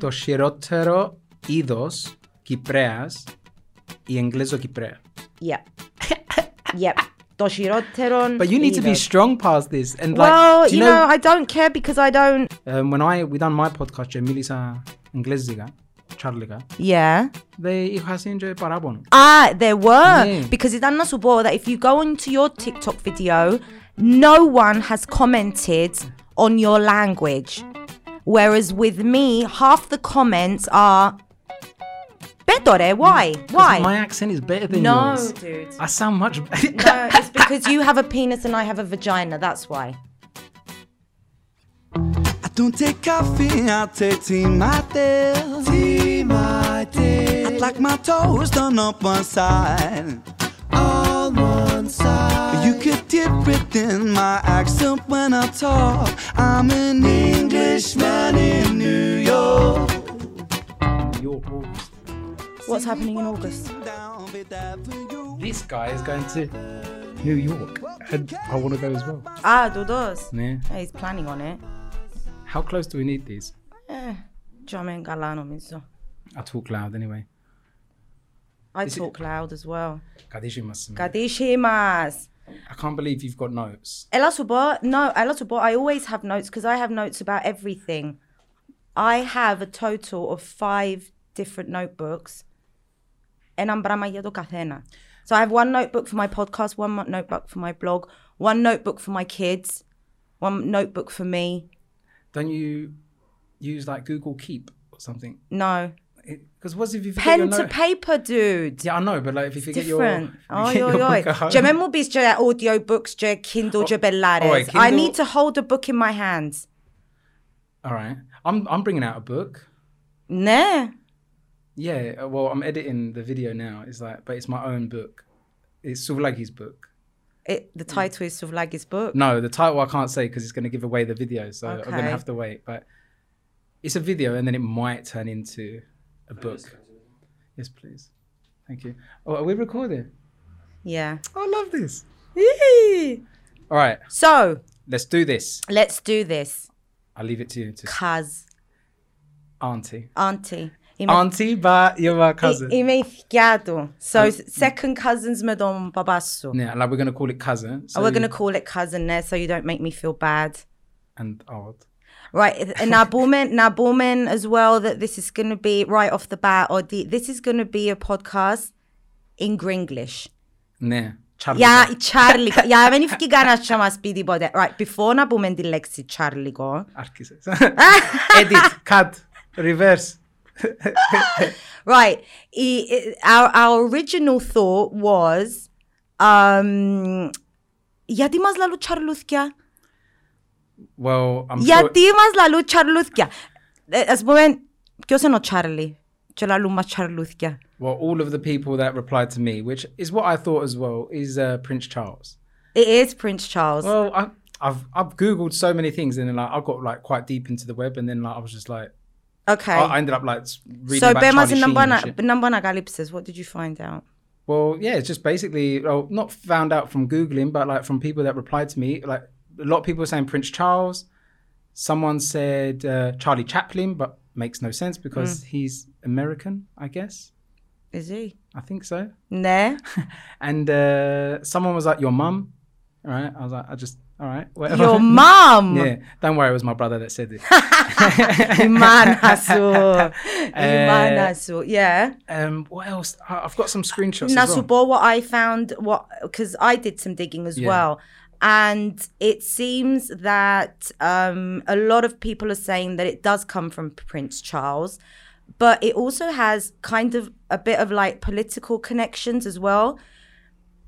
Το χειρότερο είδος Κυπρέας η Εγγλέζο Κυπρέα. Yeah. yep. Το χειρότερο. But you need to be είδος. strong past this. And like, Well, do you know, I don't care because I don't. um, when I we done my podcast και μίλησα εγγλέζικα, τσάρλικα, Yeah. they είχα σύντζε παράπονο. Ah, there were. Yeah. Because ήταν να σου πω that if you go into your TikTok video, no one has commented on your language. Whereas with me, half the comments are. Better, why? Why? My accent is better than No, yours. dude. I sound much better. No, it's because you have a penis and I have a vagina. That's why. I don't take coffee, I take tea mate. Tea mate. I'd like my toes done up one side. On one side. You could different than my accent when I talk. I'm an Englishman in New York. What's happening in August? This guy is going to New York, and I want to go as well. Ah, Dodos. Yeah. yeah. He's planning on it. How close do we need these? Eh, I talk loud anyway. I is talk it... loud as well. Kadishimas. Kadishimas. I can't believe you've got notes. A little bit. no, a little bit. I always have notes because I have notes about everything. I have a total of five different notebooks. So I have one notebook for my podcast, one notebook for my blog, one notebook for my kids, one notebook for me. Don't you use like Google Keep or something? No. Because was if you pen to note- paper, dude? Yeah, I know, but like if you forget different. your, oh, your oi, book oi. Audio books Kindle oh, je. I need to hold a book in my hands. All right, I'm I'm bringing out a book. Nah. Yeah, uh, well, I'm editing the video now. It's like, but it's my own book. It's Suvlagi's book. It, the title is Suvlagi's book. No, the title I can't say because it's going to give away the video, so okay. I'm going to have to wait. But it's a video, and then it might turn into a book. Yes, please. Thank you. Oh, are we recording? Yeah. I love this. All right, So, let's do this. let's do this. I'll leave it to you, to Cuz, auntie. auntie. Είμαι, Auntie, but you're my cousin. είμαι η θκιά του. So, second cousins με τον παπά σου. yeah, like we're going to call it cousin. So We're going to call it cousin there so you don't make me feel bad. and old. Right, and now Bullman, now Bullman as well that this is going to be right off the bat, or the, this is going to be a podcast in Gringlish. Ναι, Charlie. Για η Τσάρλι, για να μην ευκεί κανένας να μας πει τίποτε. Right, before να πούμε τη λέξη Τσάρλικο. Άρχισες. Edit, cut, reverse. Right, η- η- our, our original thought was, um, γιατί μας λαλούν Τσαρλούθκια. Well, I'm sure. Γιατί μας λαλούν Τσαρλούθκια. Ε, Ας πούμε, ποιος είναι ο Τσάρλι και λαλούν μας Τσαρλούθκια. Well, all of the people that replied to me, which is what I thought as well, is uh, Prince Charles. It is Prince Charles. Well, I, I've I've googled so many things, and then like I got like quite deep into the web, and then like I was just like, okay. I, I ended up like s- reading so, about πες μας Charlie να Sheen μπω and να- shit. να μπω ανακαλύψεις. What did you find out? Well, yeah, it's just basically, well, not found out from googling, but like from people that replied to me. Like a lot of people are saying Prince Charles. Someone said uh, Charlie Chaplin, but makes no sense because mm. he's American, I guess. Is he? I think so. Nah. and uh, someone was like, "Your mum," Right? I was like, "I just all right, whatever." Your mum. yeah. Don't worry, it was my brother that said it. Iman man Iman Hasu. Yeah. Um. What else? I've got some screenshots. Nasubo, well. what I found, what because I did some digging as yeah. well. and it seems that um, a lot of people are saying that it does come from Prince Charles, but it also has kind of a bit of like political connections as well.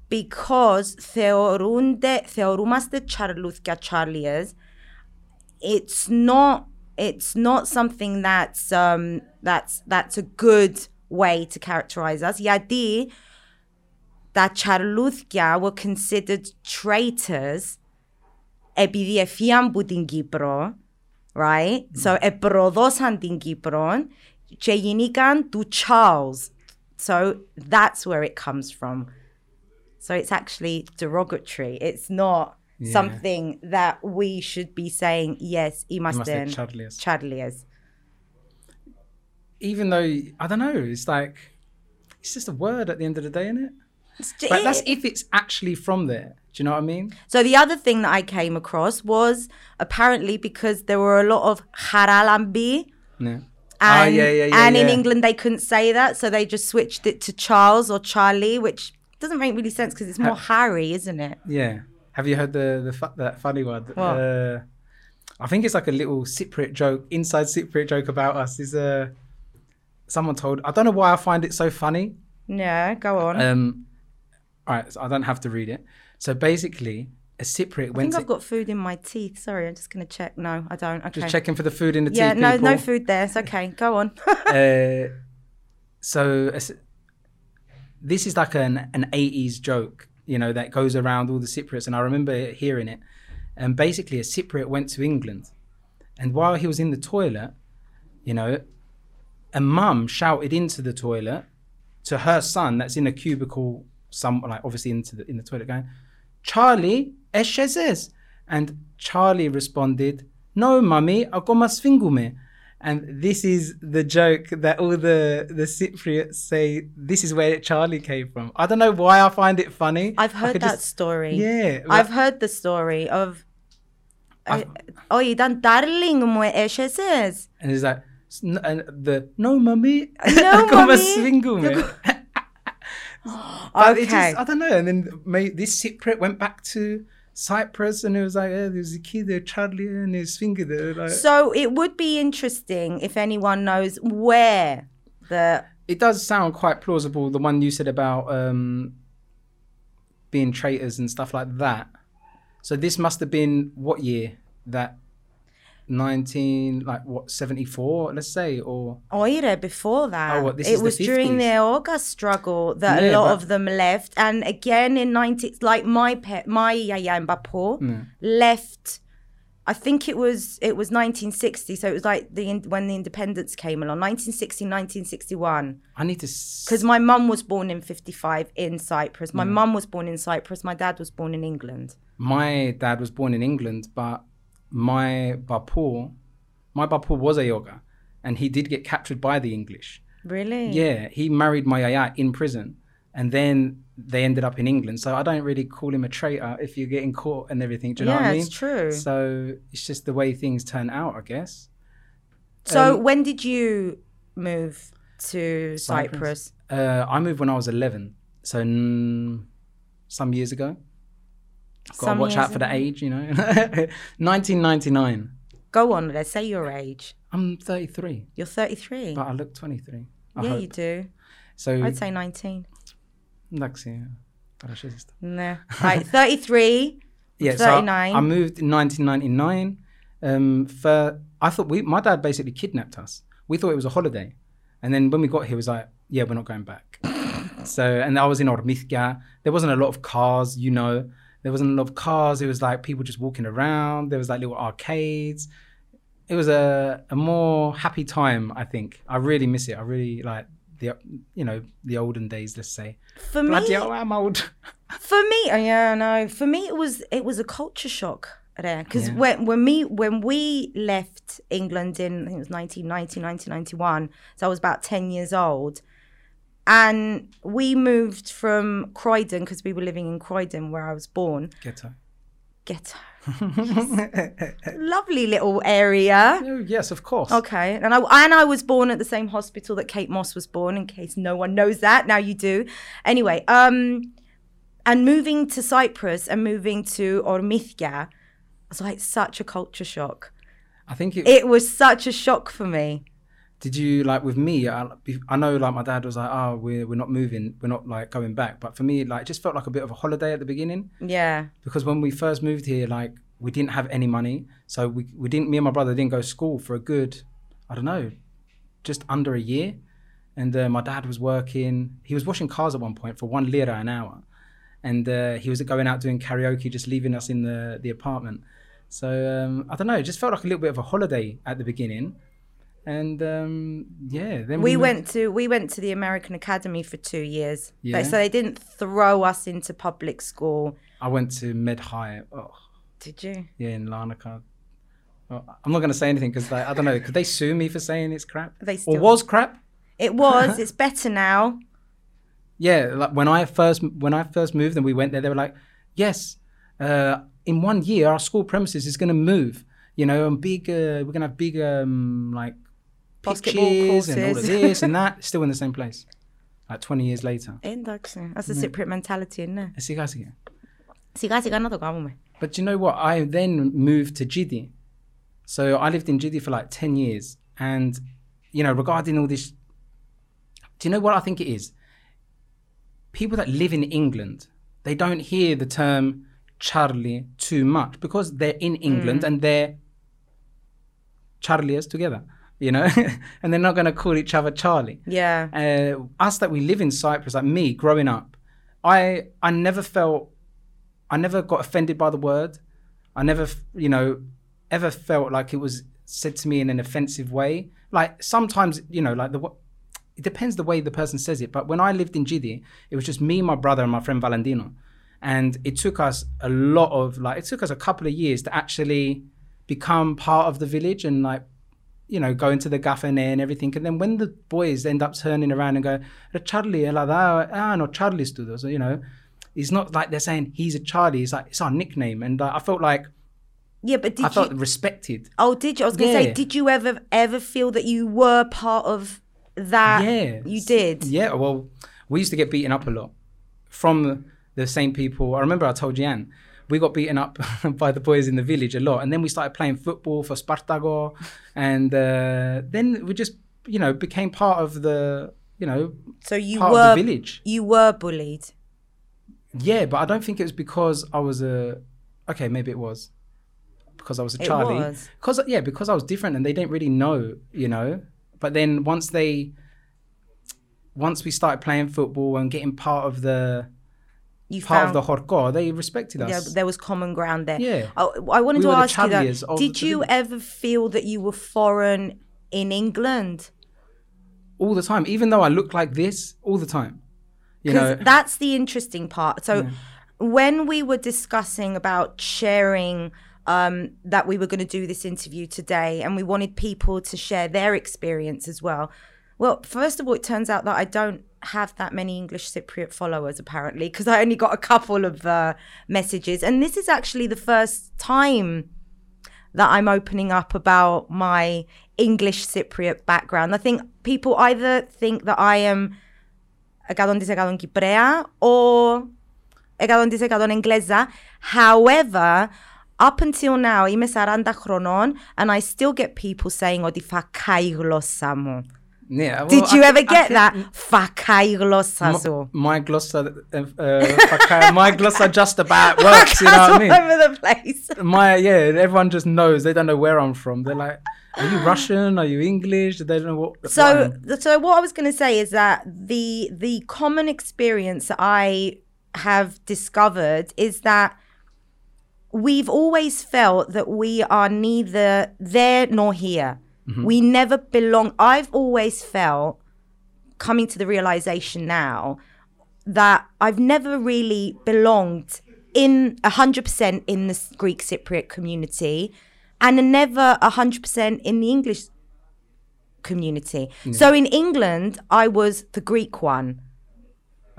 Because θεωρούνται, θεωρούμαστε τσαρλούθκια Charliers, it's not it's not something that's um that's that's a good way to characterize us. Γιατί τα τσαρλούθκια were considered traitors επειδή εφίαν που την Κύπρο, right? So επροδώσαν την Κύπρο και γίνηκαν του Charles. So that's where it comes from. So it's actually derogatory. It's not something that we should be saying, yes, είμαστε Είμαστε Charliers. Charliers. even though I don't know, it's like it's just a word at the end of the day, isn't it? But that's if it's actually from there. Do you know what I mean? So the other thing that I came across was apparently because there were a lot of haralambi. Yeah. And, Ah, yeah, yeah, yeah, and in. England they couldn't say that, so they just switched it to Charles or Charlie, which doesn't make really sense because it's more Harry, isn't it? Yeah. Have you heard the the fu- that funny one? What? Uh, I think it's like a little Cypriot joke, inside Cypriot joke about us. Is uh, someone told? I don't know why I find it so funny. Yeah, go on. Um, all right, so I don't have to read it. So basically, a Cypriot I went think to I've got food in my teeth. Sorry, I'm just gonna check. No, I don't. Okay. just checking for the food in the teeth. yeah, teeth. no, no people. food there. It's okay. Go on. uh, so this is like an an 80s joke, you know, that goes around all the Cypriots, and I remember hearing it. And basically, a Cypriot went to England, and while he was in the toilet, you know, a mum shouted into the toilet to her son that's in a cubicle, some like obviously into the in the toilet, going, "Charlie, eshes," and Charlie responded, "No, mummy, I got my sfingume." And this is the joke that all the the Cypriots say. This is where Charlie came from. I don't know why I find it funny. I've heard that just- story. Yeah, I've heard the story of. I've- eh, Oh, you done darling mo eshes. and it's like and the no, mummy, No, I got my mummy. Okay. just, I don't know. And then may, this Cypriot went back to Cyprus and it was like, yeah, there's a kid there, Charlie, and his finger there. Like, So it would be interesting if anyone knows where the it does sound quite plausible, the one you said about um, being traitors and stuff like that. So this must have been what year? That 19, like what, 74, let's say? Or oh, Oire before that. Oh, what, this it is the was during the August struggle that a lot but- of them left. And again in 90, like my pet, my Yaya and Bapo hmm. left. I think it was it was 1960, so it was like the when the independence came along, 1960, 1961. I need to. s- Because my mum was born in 55 in Cyprus. My hmm. mum was born in Cyprus. My dad was born in England. my dad was born in England, but my Bapur, my Bapur was a yoga, and he did get captured by the English. Really? Yeah, he married my yaya in prison, and then they ended up in England. So I don't really call him a traitor if you're getting caught and everything. Do you know what I mean? it's true. So it's just the way things turn out, I guess. So Um, when did you move to Cyprus? Uh, I moved when I was 11, so n- some years ago. Got Some to watch out for the age, you know. 1999. Go on, let's say your age. I'm 33, You're 33. but I look 23. I yeah, hope. you do. So I'd say 19. that's yeah. But I should just- No. Right, 33. Yeah, 39. so I, I moved in 1999. Um, for I thought we, my dad basically kidnapped us. We thought it was a holiday, and then when we got here, he was like, "Yeah, we're not going back." so, and I was in Ormizga. There wasn't a lot of cars, you know. There wasn't a lot of cars. It was like people just walking around. There was like little arcades. It was a a more happy time. I think I really miss it. I really like the you know the olden days. Let's say. For me, Bloody hell, I'm old. for me, oh, yeah, no. For me, it was it was a culture shock there because Yeah. when when me when we left England in I think it was 1990, 1991, so I was about ten years old, and we moved from Croydon because we were living in Croydon where I was born. Ghetto. Ghetto, lovely little area. Oh, yes, of course. Okay, and I and I was born at the same hospital that Kate Moss was born. In case no one knows that, now you do. Anyway, um, and moving to Cyprus and moving to Ormithia was like such a culture shock. I think it, It was such a shock for me. Did you like with me? I, I know like my dad was like, "Oh, we're we're not moving, we're not like going back." But for me, like, it just felt like a bit of a holiday at the beginning Yeah, because when we first moved here, like, we didn't have any money, so we we didn't. Me and my brother didn't go to school for a good, I don't know, just under a year. And uh, my dad was working. He was washing cars at one point for one lira an hour, and uh, he was going out doing karaoke, just leaving us in the the apartment. So um, I don't know. It just felt like a little bit of a holiday at the beginning. And um, yeah, then we moved- went to we went to the American Academy for two years. Yeah. So they didn't throw us into public school. I went to Med High. Oh, Did you? yeah, in Larnaca. I'm not going to say anything because I don't know. Could they sue me for saying it's crap? They or still- was crap? It was. it's better now. Yeah, like when I first when I first moved and we went there, they were like, "Yes, uh, in one year our school premises is going to move. You know, and big. Uh, we're going to have big um, like pitches and all of courses." this and that. Still in the same place, like 20 years later. Εντάξει. That's the Cypriot mentality, isn't it? Σιγά σιγά. Σιγά σιγά να το κάνουμε. But do you know what? I then moved to Jiddi. So I lived in Jiddi for like 10 years. And, you know, regarding all this, do you know what I think it is? People that live in England, they don't hear the term Charlie too much because they're in England and they're Charliers together, you know? and they're not going to call each other Charlie Yeah. uh, us that we live in Cyprus, like me growing up, I I never felt, I never got offended by the word. I never, you know, ever felt like it was said to me in an offensive way. Like sometimes, you know, like the it depends the way the person says it. But when I lived in Jiddi, it was just me, my brother, and my friend Valentino, and it took us a lot of like it took us a couple of years to actually become part of the village and like you know, go into the gaffene and everything. And then when the boys end up turning around and go, "Eh, Charlie, like that, ah, no, Charlie's to those, you know, it's not like they're saying he's a Charlie. It's like it's our nickname, and uh, I felt like Yeah, but did I felt you? respected. Oh, did you? I was going to say, did you ever ever feel that you were part of that? yeah, You did. Yeah, well, we used to get beaten up a lot from the, the same people. I remember I told Jan. We got beaten up by the boys in the village a lot, and then we started playing football for Spartago, and uh, then we just, you know, became part of the, you know, So you part were of the village. you were bullied. Yeah, but I don't think it was because I was a. Okay, maybe it was because I was a It Charlie. was. Because yeah, because I was different and they didn't really know, you know. But then once they, once we started playing football and getting part of the You part found of the Horko, they respected us. yeah, there was common ground there. Yeah. I, I wanted We to ask you though, did the you village. ever feel that you were foreign in England? all the time, even though I look like this, all the time. You Because know, that's the interesting part. So when we were discussing about sharing um, that we were going to do this interview today, and we wanted people to share their experience as well. Well, first of all, it turns out that I don't have that many English Cypriot followers apparently, because I only got a couple of uh, messages, and this is actually the first time that I'm opening up about my English Cypriot background. I think people either think that I am 100% Κυπρέα or 100% Εγγλέζα. However, up until now, είμαι 40 χρονών and I still get people saying ότι φακάει η γλώσσα μου. Yeah. Well, Did you I ever think, get that? Fakai glossa. My, my glossa, uh, uh fakai, my glossa just about works. you know what I mean? Over the place. My yeah, everyone just knows. They don't know where I'm from. They're like, are you Russian? Are you English? They don't know what. So, what so what I was going to say is that the the common experience I have discovered is that we've always felt that we are neither there nor here Mm-hmm. We never belong. I've always felt, coming to the realization now, that I've never really belonged in 100% in the Greek Cypriot community and never 100% in the English community. So in England, I was the Greek one.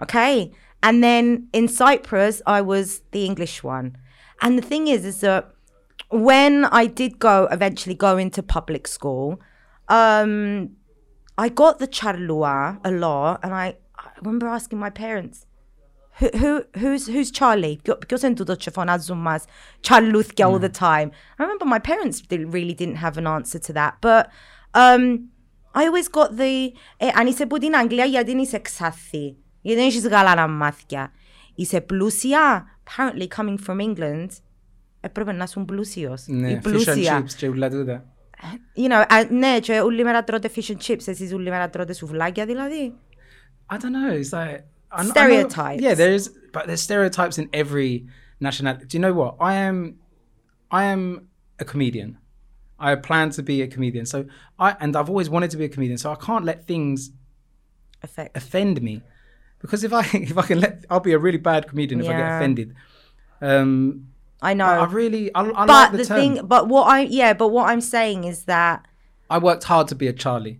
Okay. And then in Cyprus, I was the English one. And the thing is, is that when I did go, eventually go into public school, um, I got the charlua a lot. And I, I remember asking my parents, who, who who's who's Charlie? Ποιος είναι τούτο και φωνάζουν μας Charlούθια all the time. I remember my parents didn't, really didn't have an answer to that. But um, I always got the ε, αν είσαι από την Αγγλία γιατί δεν είσαι ξάθη. Γιατί δεν έχεις γαλάνα μάθηκια. Είσαι πλούσια. Apparently coming from England έπρεπε να είσαι πλούσιος. Ναι, Ή fish and πλούσια. chips και ούλα τούτα. You know, α, ναι, και όλη μέρα τρώτε fish and chips. Εσείς όλη μέρα τρώτε σουβλάκια δηλαδή. I don't know. It's like I, kn- I know- Stereotypes. yeah, there is, but there's stereotypes in every nationality. Do you know what? I am, I am a comedian. I plan to be a comedian. So I and I've always wanted to be a comedian. So I can't let things Effect. offend me, because if I if I can let, I'll be a really bad comedian if I get Yeah. offended. Um, I know. I really, I, I but like the, the, thing, but what I yeah, but what I'm saying is that I worked hard to be a Charlie,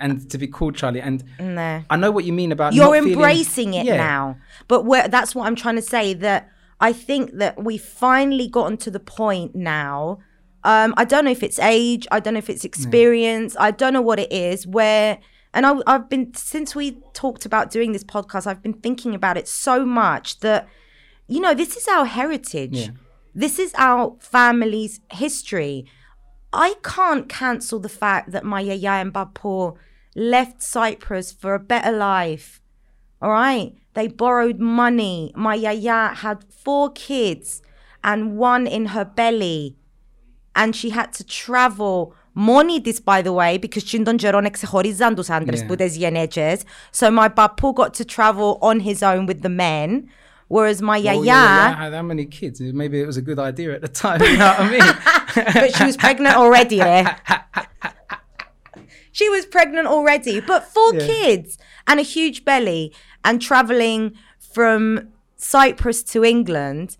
and to be called Charlie, and no. I know what you mean about you're not feeling- embracing it Yeah. now. But where, that's what I'm trying to say. That I think that we've finally gotten to the point now. Um, I don't know if it's age. I don't know if it's experience. I don't know what it is. Where and I, I've been since we talked about doing this podcast. I've been thinking about it so much that you know this is our heritage. Yeah. This is our family's history. I can't cancel the fact that my yaya and bapo left Cyprus for a better life. All right. They borrowed money. My yaya had four kids and one in her belly. And she had to travel. Money this, by the way, because Chindon Jeronek Horizondos Andres Yeah. So my bapu got to travel on his own with the men. Whereas my Well, yaya, yeah, had how many kids? Maybe it was a good idea at the time. You know what I mean? but she was pregnant already. eh? she was pregnant already, but four Yeah. kids and a huge belly and traveling from Cyprus to England.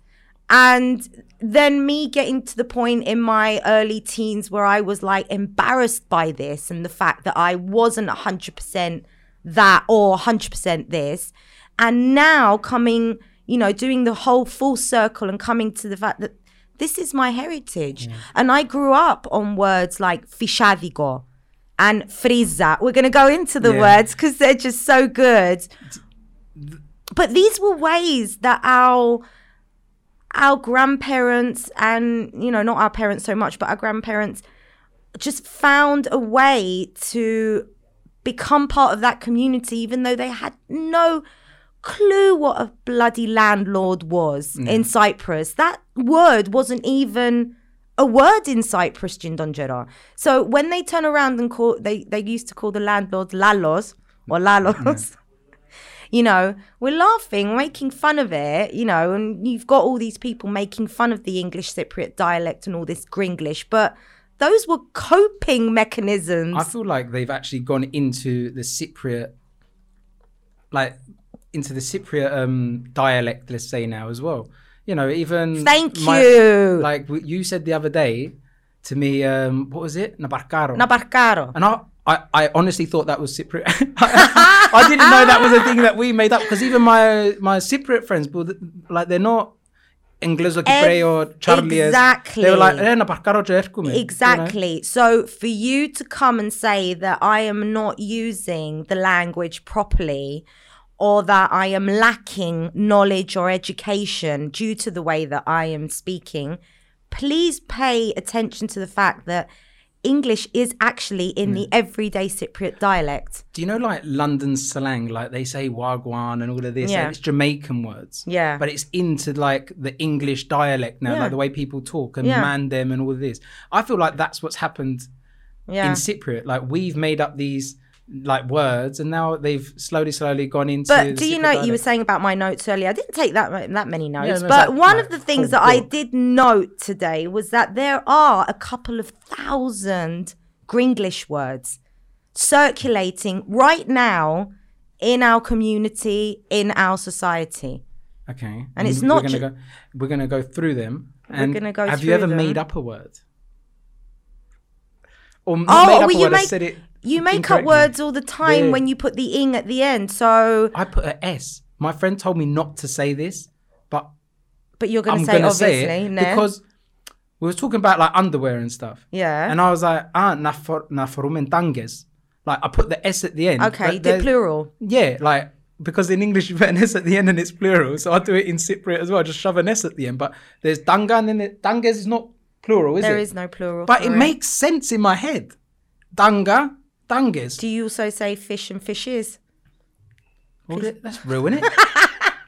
And then me getting to the point in my early teens where I was like embarrassed by this and the fact that I wasn't 100% that or 100% this. And now coming, you know, doing the whole full circle and coming to the fact that this is my heritage. And I grew up on words like fishadigo and friza. We're going to go into the Yeah. words because they're just so good. But these were ways that our our grandparents and you know not our parents so much but our grandparents just found a way to become part of that community even though they had no clue what a bloody landlord was mm. in Cyprus. That word wasn't even a word in Cyprus Jindonjera so when they turn around and call they they used to call the landlords lalos or mm. lalos. You know, we're laughing, making fun of it, you know, and you've got all these people making fun of the English Cypriot dialect and all this Gringlish, but those were coping mechanisms. I feel like they've actually gone into the Cypriot, like into the Cypriot um, dialect. Let's say now as well. You know, even Thank you. Like you said the other day to me, um, what was it? Nabarcaro. Nabarcaro. and I, I, I honestly thought that was Cypriot. I didn't know that was a thing that we made up because even my my Cypriot friends, like they're not Inglés o or Charlie. exactly. They were like, eh, Nabarcaro Jerkume. you know? Exactly. So for you to come and say that I am not using the language properly or that I am lacking knowledge or education due to the way that I am speaking, please pay attention to the fact that English is actually in the hmm. everyday Cypriot dialect. Do you know like London slang? Like they say wagwan and all of this. Yeah. It's Jamaican words. Yeah. But it's into like the English dialect now, Yeah. like the way people talk and Yeah. man them and all of this. I feel like that's what's happened Yeah. in Cypriot. Like we've made up these like words and now they've slowly, slowly gone into. But do you know you were saying about my notes earlier? I didn't take that that many notes, no, but like- one like of the things that I did note today was that there are a couple of thousand Gringlish words circulating right now in our community, in our society. Okay. And it's mm, we're not Gonna ju- go, we're going to go through them. And gonna go Have you ever them. made up a word? Or Oh, made up a word, I make- said it You make up words all the time Yeah. when you put the ing at the end. So, I put a S. My friend told me not to say this, but but you're going to say gonna obviously, say it no? because we were talking about like underwear and stuff. Yeah. And I was like, ah, nafor naforumentanges. Like I put the S at the end. okay, but you did there's- plural. Yeah, like because in English you put an S at the end and it's plural, so I do it in Cypriot as well. I Just shove an S at the end. But there's danga and then it, danges is not plural, is There it? is no plural. But for it makes sense in my head. Danga, Do you also say fish and fishes? Well, that- that's isn't it?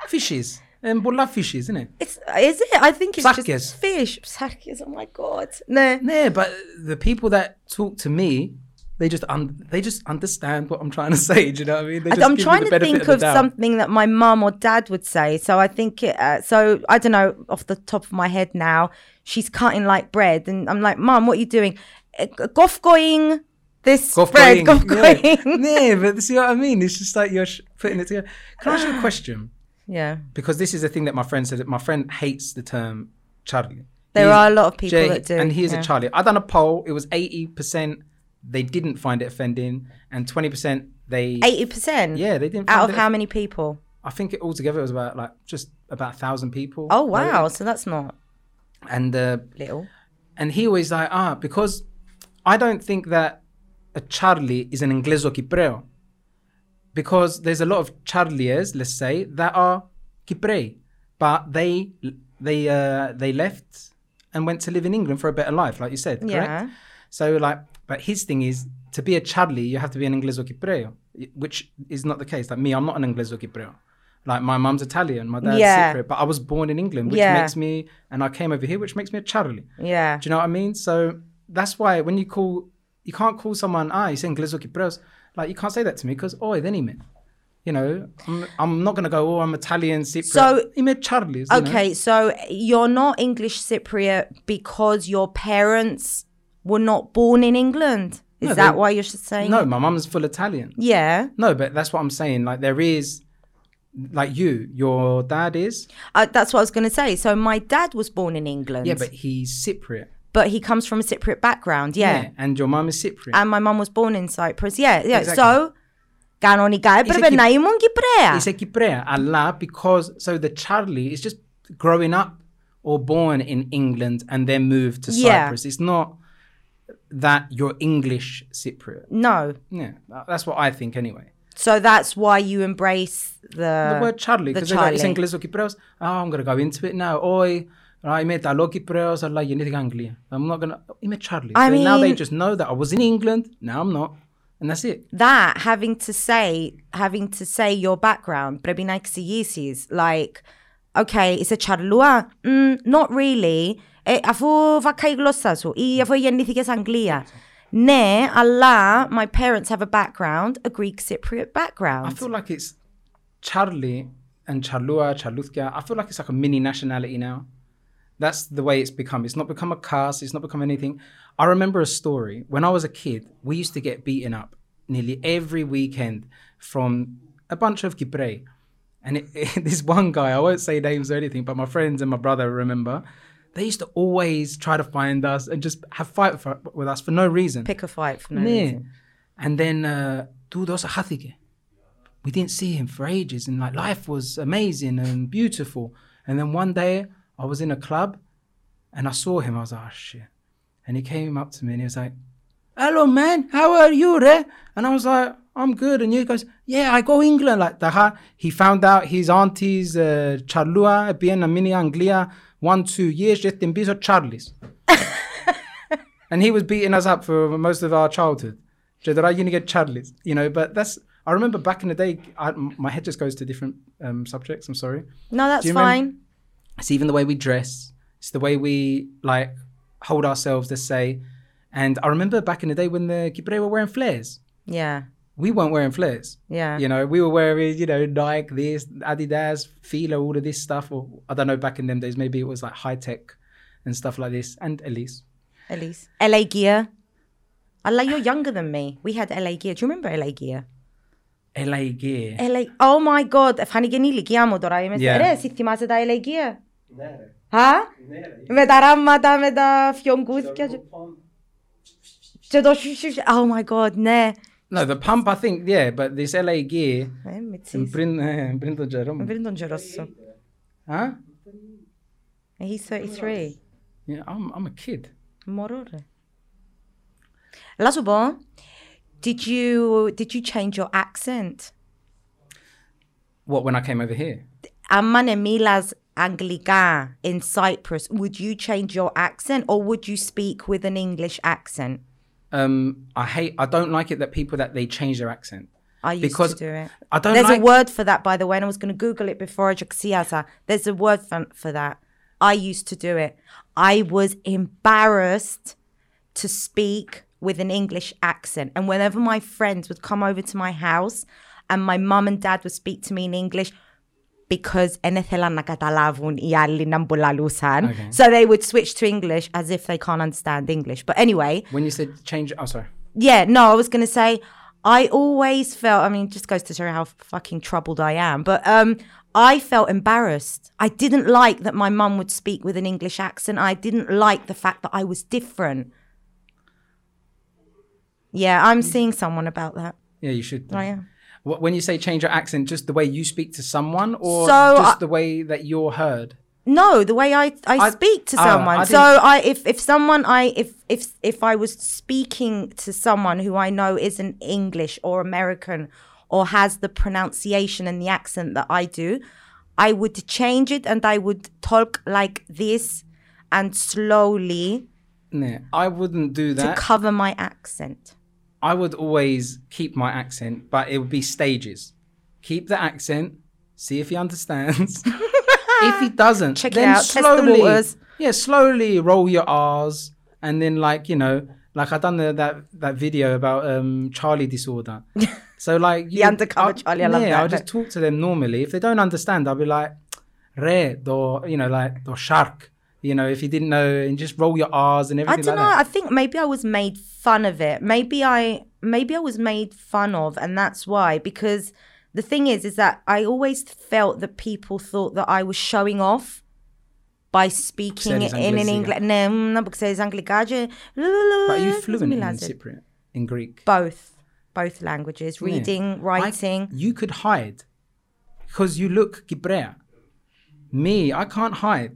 fishes. And bulla fishes, isn't it? It's is it? I think it's Psarkes. just fish. Psarkes, Oh my god. No. No, but the people that talk to me, they just un- they just understand what I'm trying to say. Do you know what I mean? They just I'm trying to think the of something that my mum or dad would say. So I think it, uh, so I don't know off the top of my head now. She's cutting like bread, and I'm like, Mum, what are you doing? Uh, Goff going this Goff bread, going, goff yeah. yeah, but see what I mean? It's just like you're sh- putting it together. Can I ask you a question? yeah. Because this is a thing that my friend said. That my friend hates the term Charlie. There are a lot of people J- that do, and he is yeah. a Charlie. I done a poll. It was eighty percent they didn't find it offending, and twenty percent they. Eighty percent. Yeah, they didn't. Out of how many people? I think it altogether was about like just about a thousand people. Oh wow! So that's not And uh, little. and he always like ah because I don't think that Charlie is an Ingleso Kipreo because there's a lot of Charlies, let's say, that are Kiprei, but they they uh, they left and went to live in England for a better life, like you said, correct? Yeah. So like, but his thing is to be a Charlie, you have to be an Ingleso Kipreo, which is not the case. Like me, I'm not an Ingleso Kipreo. Like my mum's Italian, my dad's Yeah. Cypriot, but I was born in England, which Yeah. makes me, and I came over here, which makes me a Charlie. Yeah. Do you know what I mean? So that's why when you call, you can't call someone, ah, he's Ingleso Kipreos. Like, you can't say that to me because, oh, then he meant. You know, I'm, I'm not going to go, oh, I'm Italian Cypriot. So- he meant Charlie's. you know? Okay, so you're not English Cypriot because your parents were not born in England. Is No, that they- why you're saying? No, my mum's full Italian. Yeah. No, but that's what I'm saying. Like, there is, like you, your dad is. Uh, that's what I was going to say. So my dad was born in England. Yeah, but he's Cypriot but he comes from a Cypriot background. Yeah. And your mum is Cypriot. And my mum was born in Cyprus. Yeah. Yeah. Exactly. So κανονικά έπρεπε Kyp- να ήμουν Κυπρέα. It's a Kiprea, Allah, because so the Charlie is just growing up or born in England and then moved to Yeah. Cyprus. It's not that you're English Cypriot. No. Yeah, that- that's what I think anyway. So that's why you embrace the, The word Charlie, the because they're like, it's Charlie. English or Cypriots. Oh, I'm going to go into it now. Oi, right, είμαι Italo Cypriots, αλλά γεννήθηκα Αγγλία. I'm not going to, είμαι Charlie. I So now they mean- just know that I was in England, now I'm not. And that's it. that having to say having to say your background πρέπει να εξηγήσεις like okay είσαι τσαρλούα mm, not really ε, αφού βακάει η γλώσσα σου ή αφού γεννήθηκες Αγγλία ναι αλλά my parents have a background a Greek Cypriot background I feel like it's Charlie and Charlua, Charluthka. I feel like it's like a mini nationality now. That's the way it's become. It's not become a cast, it's not become anything. I remember a story. When I was a kid, we used to get beaten up nearly every weekend from a bunch of Kipre. And it, it, this one guy, I won't say names or anything, but my friends and my brother remember, they used to always try to find us and just have fight for, with us for no reason. Pick a fight for no yeah. reason. And then, uh, we didn't see him for ages, and like life was amazing and beautiful. And then one day, I was in a club, and I saw him. I was like, oh shit. And he came up to me and he was like, "Hello, man. How are you, re?" And I was like, "I'm good." And he goes, "Yeah, I go England." Like that. He found out his auntie's uh, Charlua, bien a mini Anglia, one two years just in of Charlie's. and he was beating us up for most of our childhood. I you get Charlie's, you know. But that's I remember back in the day. I, my head just goes to different um, subjects. I'm sorry. no that's you remember- fine it's even the way we dress. It's the way we like hold ourselves, to say. And I remember back in the day when the Kibre were wearing flares. Yeah. We weren't wearing flares. Yeah. You know, we were wearing, you know, Nike, this, Adidas, Fila, all of this stuff. Or I don't know, back in them days, maybe it was like Hi-Tec and stuff like this. And Ellesse. Ellesse. LA Gear. I like you're younger than me. We had LA Gear. Do you remember LA Gear? LA Gear. LA, oh my God. Φάνηκε LA Gear. Χα? Με τα ράματα, με τα φιονκούθια. και- Και το σου σου. Oh my god, ναι. No, the pump, I think, yeah, but this LA gear, Ε, μητσής. πριν, ε, πριν τον καιρό μου. Βρει τον καιρό σου. Huh? Ε, He's 33. Yeah, I'm, I'm a kid. Μωρό ρε. Λά σου πω, did you, did you change your accent? What, when I came over here? Άμα ναι μίλας Anglican in Cyprus, would you change your accent or would you speak with an English accent? Um, I hate. I don't like it that people that they change their accent. I used because to do it. I don't. There's like... a word for that, by the way, and I was going to Google it before I just see that. There's a word for, for that. I used to do it. I was embarrassed to speak with an English accent, and whenever my friends would come over to my house, and my mum and dad would speak to me in English, because δεν ήθελαν να καταλάβουν οι άλλοι να μπουλαλούσαν. Okay. So they would switch to English as if they can't understand English. But anyway, When you said change, oh, sorry. yeah, no, I was going to say, I always felt, I mean, it just goes to show how fucking troubled I am, but um, I felt embarrassed. I didn't like that my mum would speak with an English accent. I didn't like the fact that I was different. Yeah, I'm seeing someone about that. Yeah, you should. I am. Wh- When you say change your accent, just the way you speak to someone, or So, just I- the way that you're heard. No, the way I, I, I- speak to ah, someone. I so I if if someone I if if if I was speaking to someone who I know isn't English or American or has the pronunciation and the accent that I do, I would change it and I would talk like this and slowly Nah, I wouldn't do that. to cover my accent. I would always keep my accent, but it would be stages. Keep the accent, see if he understands. if he doesn't, Check it then out, test the slowly, waters. yeah, slowly roll your R's, and then like you know, like I done the, that that video about um Charlie disorder. So like you, undercover I'll- Charlie, I love yeah, that I'll just talk to them normally. If they don't understand, I'll be like, red or you know like do shark. You know, if you didn't know, and just roll your R's and everything. I don't like know. that. I think maybe I was made fun of it. Maybe I maybe I was made fun of, and that's why. Because the thing is, is that I always felt that people thought that I was showing off by speaking in an English. No, no, because it's Anglicage. But are you fluent in Cypriot, in Greek? Both, both languages, Yeah. reading, I- writing. you could hide because you look Gibrea. Me, I can't hide.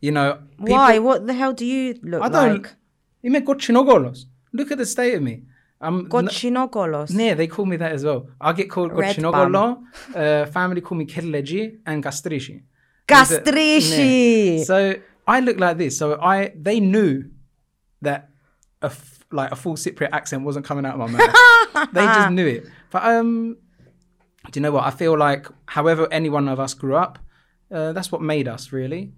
You know, people, Why? What the hell do you look I don't. like? Είμαι κοτσινόγολος. Look at the state of me. I'm Kochinogolos. Yeah, they call me that as well. I get called Red Kochinogolo. Uh, family call me Kirleji and Gastrishi. Gastrishi. So I look like this. So I they knew that a f- like a full Cypriot accent wasn't coming out of my mouth. they just knew it. But um, do you know what? I feel like however any one of us grew up, uh, that's what made us really.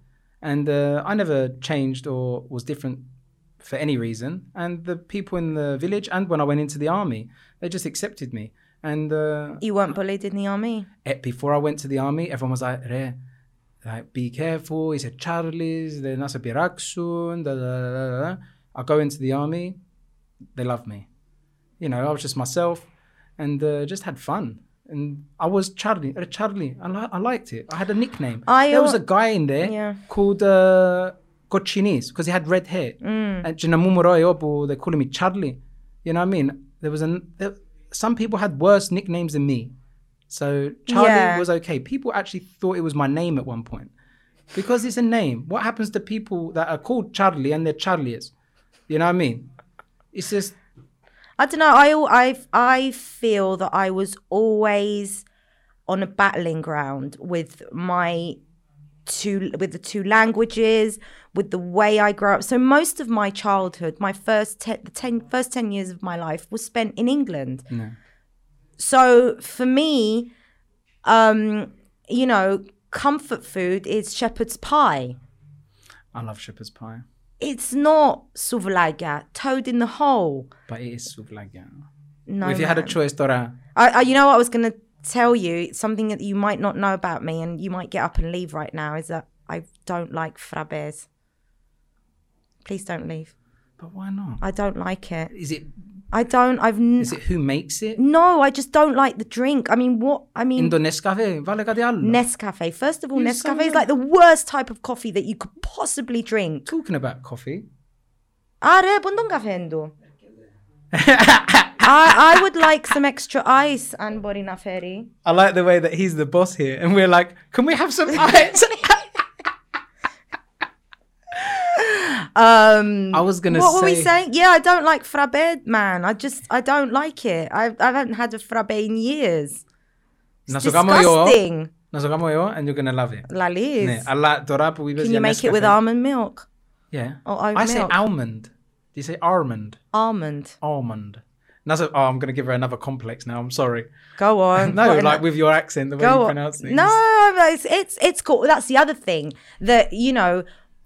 And uh, I never changed or was different for any reason. And the people in the village and when I went into the army, they just accepted me. And uh, You weren't bullied in the army. eh, before I went to the army, everyone was like, Re, like, be careful. He said, Charlie's, they're not a biraksun, da, da, da, da, da. I go into the army, they love me. You know, I was just myself and uh, just had fun. And I was Charlie, uh, Charlie. I, li- I liked it. I had a nickname. I there was a guy in there Yeah. called uh, Cochinis because he had red hair. Mm. And Jinamumuroyobu, they calling me Charlie. You know what I mean? There was an there, some people had worse nicknames than me. So Charlie Yeah. was okay. People actually thought it was my name at one point because it's a name. What happens to people that are called Charlie and they're Charlies? You know what I mean? It's just I don't know. I I I feel that I was always on a battling ground with my two with the two languages, with the way I grew up. So most of my childhood, my first te- the ten, first ten years of my life was spent in England. no. So for me, um, you know, comfort food is shepherd's pie. I love shepherd's pie, It's not souvlaki, toad in the hole. but it is suvlaga. No, if you had a choice, Dora, I, I, you know what I was going to tell you? Something that you might not know about me and you might get up and leave right now is that I don't like frappes. Please don't leave. but why not? I don't like it. Is it I don't. I've. N- Is it who makes it? No, I just don't like the drink. I mean, what? I mean. Indo Nescafe, vale. Nescafe. First of all, you Nescafe is like the worst type of coffee that you could possibly drink. Talking about coffee. Are bundon cafendo. I, I would like some extra ice, and Borinaferi. I like the way that he's the boss here, and we're like, can we have some ice? Um, I was gonna what were we say- saying? Yeah, I don't like frappe, man. I just, I don't like it. I, I haven't had a frappe in years. να It's σου κάνω εγώ, disgusting. να σου κάνω εγώ, and you're gonna love it. Laliz. Ναι, αλλά τώρα που είπες Can για you make it with Nescafe- almond milk? Yeah. or oat I say milk? almond. Do you say almond? Almond. Almond. That's a, oh, I'm gonna give her another complex now. I'm sorry. Go on. no, What in like that- with your accent, the way Go you on. pronounce things. No, it's, it's it's cool. That's the other thing that you know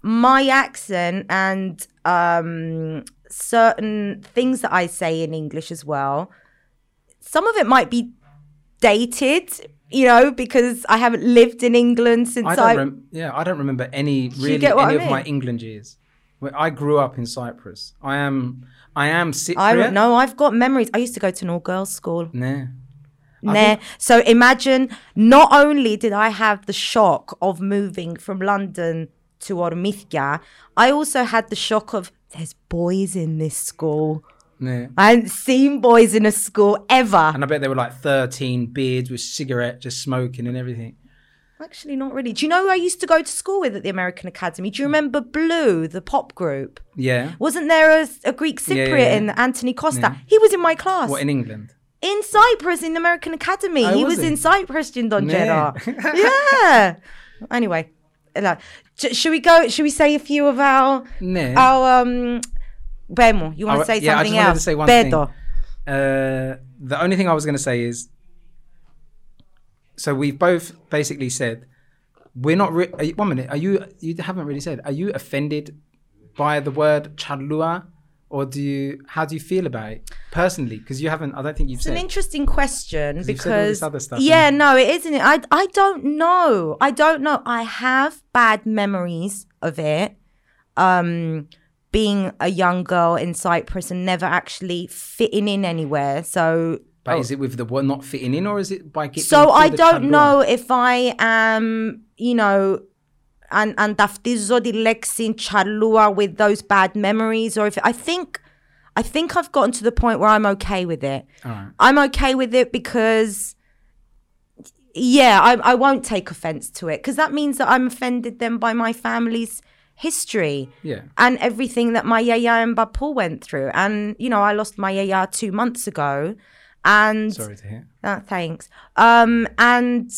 my accent and um certain things that I say in English as well. Some of it might be dated, you know, because I haven't lived in England since I I. don't. Rem- yeah, I don't remember any really any I of my? England years. I grew up in Cyprus. I am. I am Cypriot. I don't know. I've got memories. I used to go to an all girls school. Nah. Nah. So imagine not only did I have the shock of moving from London to Ormithia, I also had the shock of there's boys in this school. Nah. I hadn't seen boys in a school ever. And I bet they were like 13 beards with cigarette, just smoking and everything. Actually, not really. Do you know who I used to go to school with at the American Academy? Do you remember Blue, the pop group? Yeah. Wasn't there a, a Greek Cypriot Yeah, yeah, yeah. in Anthony Costa? Yeah. He was in my class. What in England? in Cyprus in the American Academy. Oh, he was was he? in Cyprus, Jindon Yeah. Yeah. Anyway, like, sh- should we go? Should we say a few of our Nah. our um? Bemo, you want to say yeah, I something just wanted else? to say one Beto. thing. Uh, the only thing I was going to say is so we've both basically said we're not. Re- you, one minute. Are you? You haven't really said. Are you offended by the word charlua, or do you? How do you feel about it personally because you haven't i don't think you've it's said, an interesting question because yeah no it isn't I, I don't know i don't know i have bad memories of it um being a young girl in cyprus and never actually fitting in anywhere so but oh. is it with the one not fitting in or is it by getting so i don't know if i am you know and and ταυτίζω τη λέξη chalua with those bad memories or if I think I think I've gotten to the point where I'm okay with it. I'm okay with it because, yeah, I I won't take offense to it because that means that I'm offended then by my family's history Yeah. and everything that my yaya and bapu went through. And you know, I lost my yaya two months ago, and Sorry to hear. uh, thanks. Um, and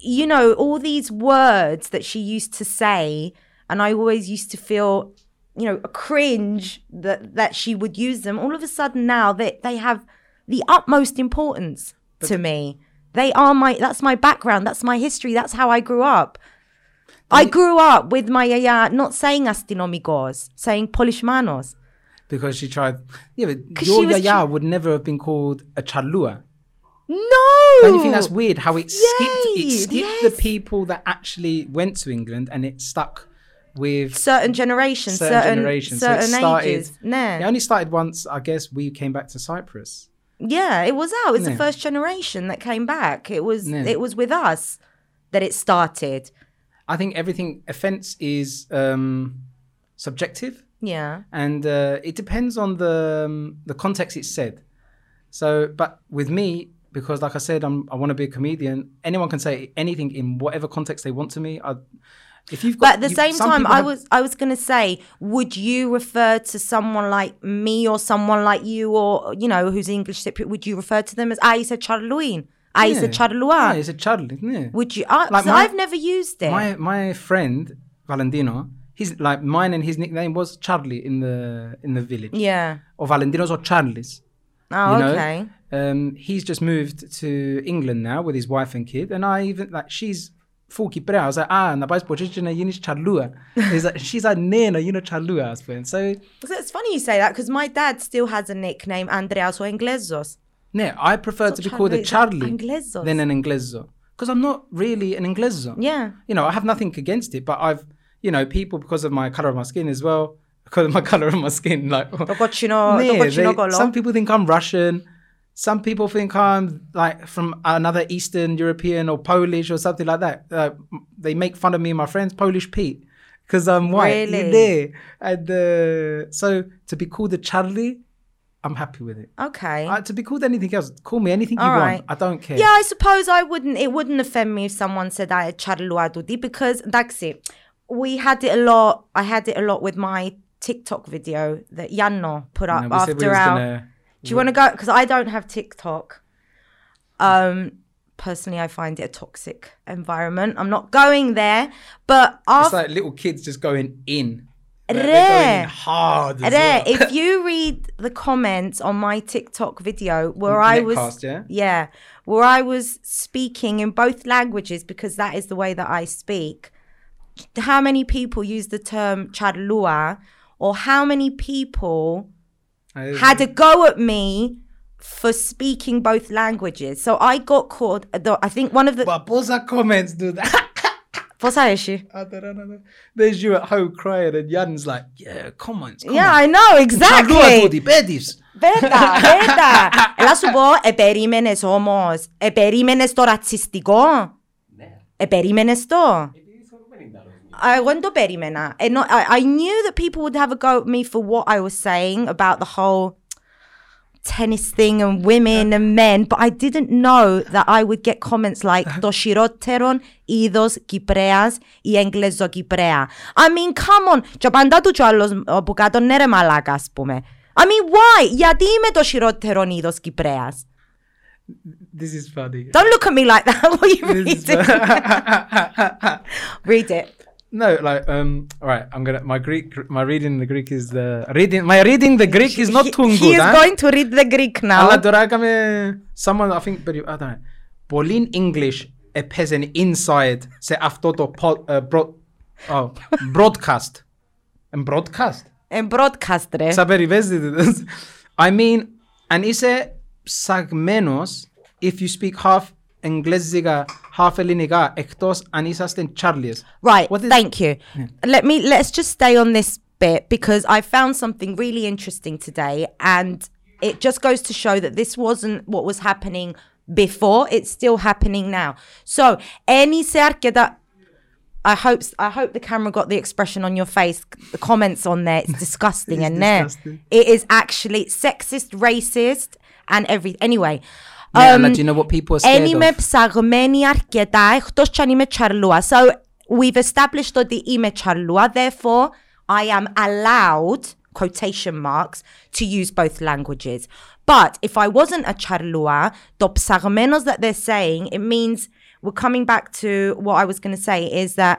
you know, all these words that she used to say, and I always used to feel, you know, a cringe that that she would use them. All of a sudden now they they have the utmost importance to me. They are my that's my background, that's my history, that's how I grew up. I grew up with my uh, yaya not saying astinomikos, saying polishmanos. Because she tried. Yeah, but your yaya would never have been called a chalua. No. Don't you think that's weird how it skipped it Yes, the people that actually went to England and it stuck with certain generations, certain, certain, generations. certain so it started, ages. Nah. It only started once, I guess, we came back to Cyprus. Yeah, it was out. It's was the first generation that came back. It was Yeah. it was with us that it started. I think everything offence is um, subjective, Yeah. and uh, it depends on the um, the context it's said. So, but with me, because like I said, I'm I want to be a comedian. Anyone can say anything in whatever context they want to me. I, if you've got, But at the same time, I have- was I was gonna say, would you refer to someone like me or someone like you or you know who's English Cypriot? Would you refer to them as Aisa Charluin, Aisa Yeah. Charlua? Yeah, it's a Charlie, isn't it? Would you? I, Like 'cause my- I've never used it. My my friend Valentino, he's like mine and his nickname was Charlie in the in the village. yeah. Or Valentino's or Charlie's. Oh, you know? okay. Um, he's just moved to England now with his wife and kid, and I even like she's full kiprea i was like ah napasi you yini chalua he's like she's a nena you know chalua was so, so it's funny you say that because my dad still has a nickname andreas or inglesos no i prefer to be Char- called a charlie Inglesos. than an ingleso because i'm not really an ingleso yeah. You know i have nothing against it but i've you know people because of my color of my skin as well because of my color of my skin like some people think i'm russian some people think I'm like from another Eastern European or Polish or something like that. Uh, they make fun of me and my friends, Polish Pete, because I'm white. Really? And uh, so to be called a Charlie, I'm happy with it. Okay. Uh, to be called anything else, call me anything you All want. right. I don't care. Yeah, I suppose I wouldn't. It wouldn't offend me if someone said I charlua dudi because that's it. We had it a lot. I had it a lot with my TikTok video that Yanno put up we we after was our. gonna- Do you want to go? Because I don't have TikTok. Um, personally, I find it a toxic environment. I'm not going there. But It's after like little kids just going in. They're going in hard. As well. if you read the comments on my TikTok video where I was Netcast, yeah? where I was speaking in both languages because that is the way that I speak. How many people use the term charlua or how many people had a go at me for speaking both languages. So I got caught. I think one of the But Bosa comments do that. What's that issue? I don't, know. There's you at home crying, and Jan's like, "Yeah, comments. Come yeah. I know exactly." Βέβαια, βέβαια. Έλα σου πω, επερίμενες όμως, επερίμενες το ρατσιστικό. Ναι. Επερίμενες το. Α, Εγώ δεν το περίμενα. Ενώ, I, I knew that people would have a go at me for what I was saying about the whole tennis thing and women and men, but I didn't know that I would get comments like το χειρότερον είδος Κυπρέας ή Εγγλεζοκυπρέα. I mean, come on. Και απαντά του κι ο άλλος από κάτω, ναι ρε μαλάκα, ας πούμε. I mean, why? Γιατί είμαι το χειρότερον είδος Κυπρέας. This is funny. Don't look at me like that. What are you This is- reading? Read it. no, like, um, all right, I'm gonna, my Greek, my reading the Greek is the, reading, my reading the Greek is not he, too he good, is huh? going to read the Greek now. Αλλά τώρα έκαμε, someone, I think, but I don't know. Πολύ English έπαιζε inside σε αυτό το pod, uh, broad, oh, broadcast. And broadcast. And broadcast, ρε. Σαν περιβέζεται. I mean, αν είσαι ψαγμένος, if you speak half εγγλέζικα, half ελληνικά, εκτός αν είσαστε Charlies. Right, What is- thank you. Let me let's just stay on this bit because I found something really interesting today and it just goes to show that this wasn't what was happening before, it's still happening now. So, any se arqueta I hope I hope the camera got the expression on your face. The comments on there, it's disgusting, It's and there disgusting. it is actually sexist, racist, and every anyway. Yeah, um, αλλά do you know what people are scared Εν είμαι of? ψαγμένη αρκετά εκτός κι αν είμαι τσαρλούα. So we've established ότι είμαι τσαρλούα. Therefore, I am allowed, quotation marks, to use both languages. But if I wasn't a charlua, το ψαγμένος that they're saying, it means, we're coming back to what I was going to say, is that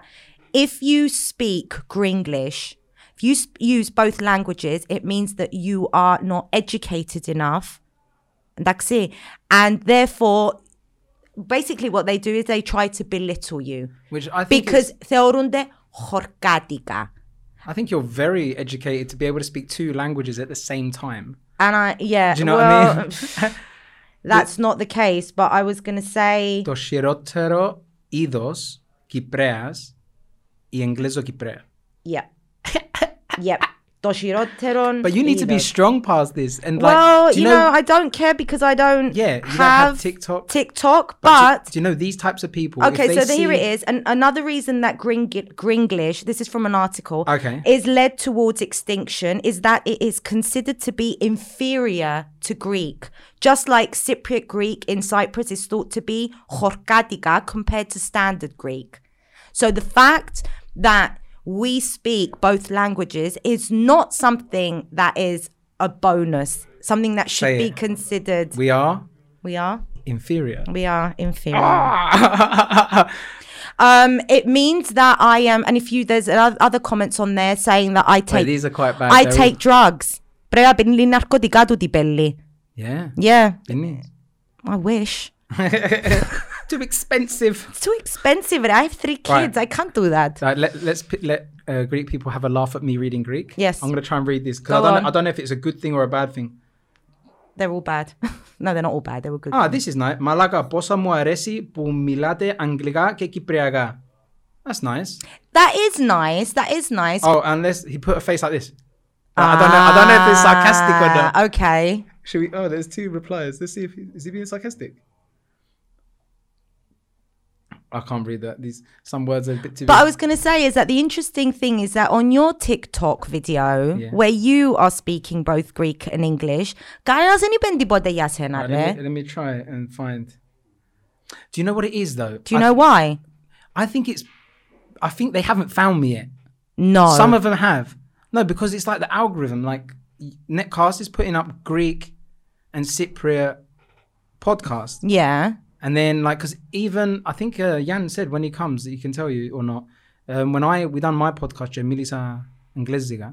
if you speak Gringlish, if you sp- use both languages, it means that you are not educated enough Εντάξει. And therefore, basically what they do is they try to belittle you. Which I think Because is- θεωρούνται χορκάτικα. I think you're very educated to be able to speak two languages at the same time. And I, yeah, Do you know well, what I mean? that's not the case, but I was going to say, το χειρότερο είδος Κυπρέας η Εγγλέζο Κυπρέα. yeah. yep. Το χειρότερον But you need to be είδος. strong past this. And like, Well, do you, you know, I don't care because I don't Yeah, you don't have, have TikTok. TikTok, but but do, do you know these types of people? if Okay, they so the, here see- it is. And another reason that Gring- Gringlish, this is from an article, Okay. is led towards extinction is that it is considered to be inferior to Greek. Just like Cypriot Greek in Cyprus is thought to be chorkatika compared to standard Greek. So the fact that we speak both languages is not something that is a bonus, something that should be considered. We are. We are. Inferior. We are inferior. Ah! Um, it means that I am, and if you there's other comments on there saying that I take Wait, these are quite bad. I take drugs. Di. Yeah. Yeah. Didn't it? I wish. too expensive. It's too expensive, and I have three kids. Right. I can't do that. Right, let, let's let uh, Greek people have a laugh at me reading Greek. Yes. I'm going to try and read this because I, I, don't know if it's a good thing or a bad thing. They're all bad. no, they're not all bad. They were good. Ah, this is nice. Malaga, posa mu aresi που μιλάτε Αγγλικά και That's nice. That is nice. That is nice. Oh, unless he put a face like this. I don't know. I don't know if it's sarcastic or not. Ah, okay. Should we? Oh, there's two replies. Let's see if is he being sarcastic. I can't read that. These some words are a bit too. But big. I was going to say is that the interesting thing is that on your TikTok video yeah. where you are speaking both Greek and English, right, let, me, let me try and find. Do you know what it is though? Do you I know th- why? I think it's. I think they haven't found me yet. No. Some of them have. No, because it's like the algorithm. Like Netcast is putting up Greek and Cypriot podcasts. Yeah. and then like because even I think uh, Jan said when he comes, he can tell you or not. Um, when I we done my podcast, Milisa Anglesiga,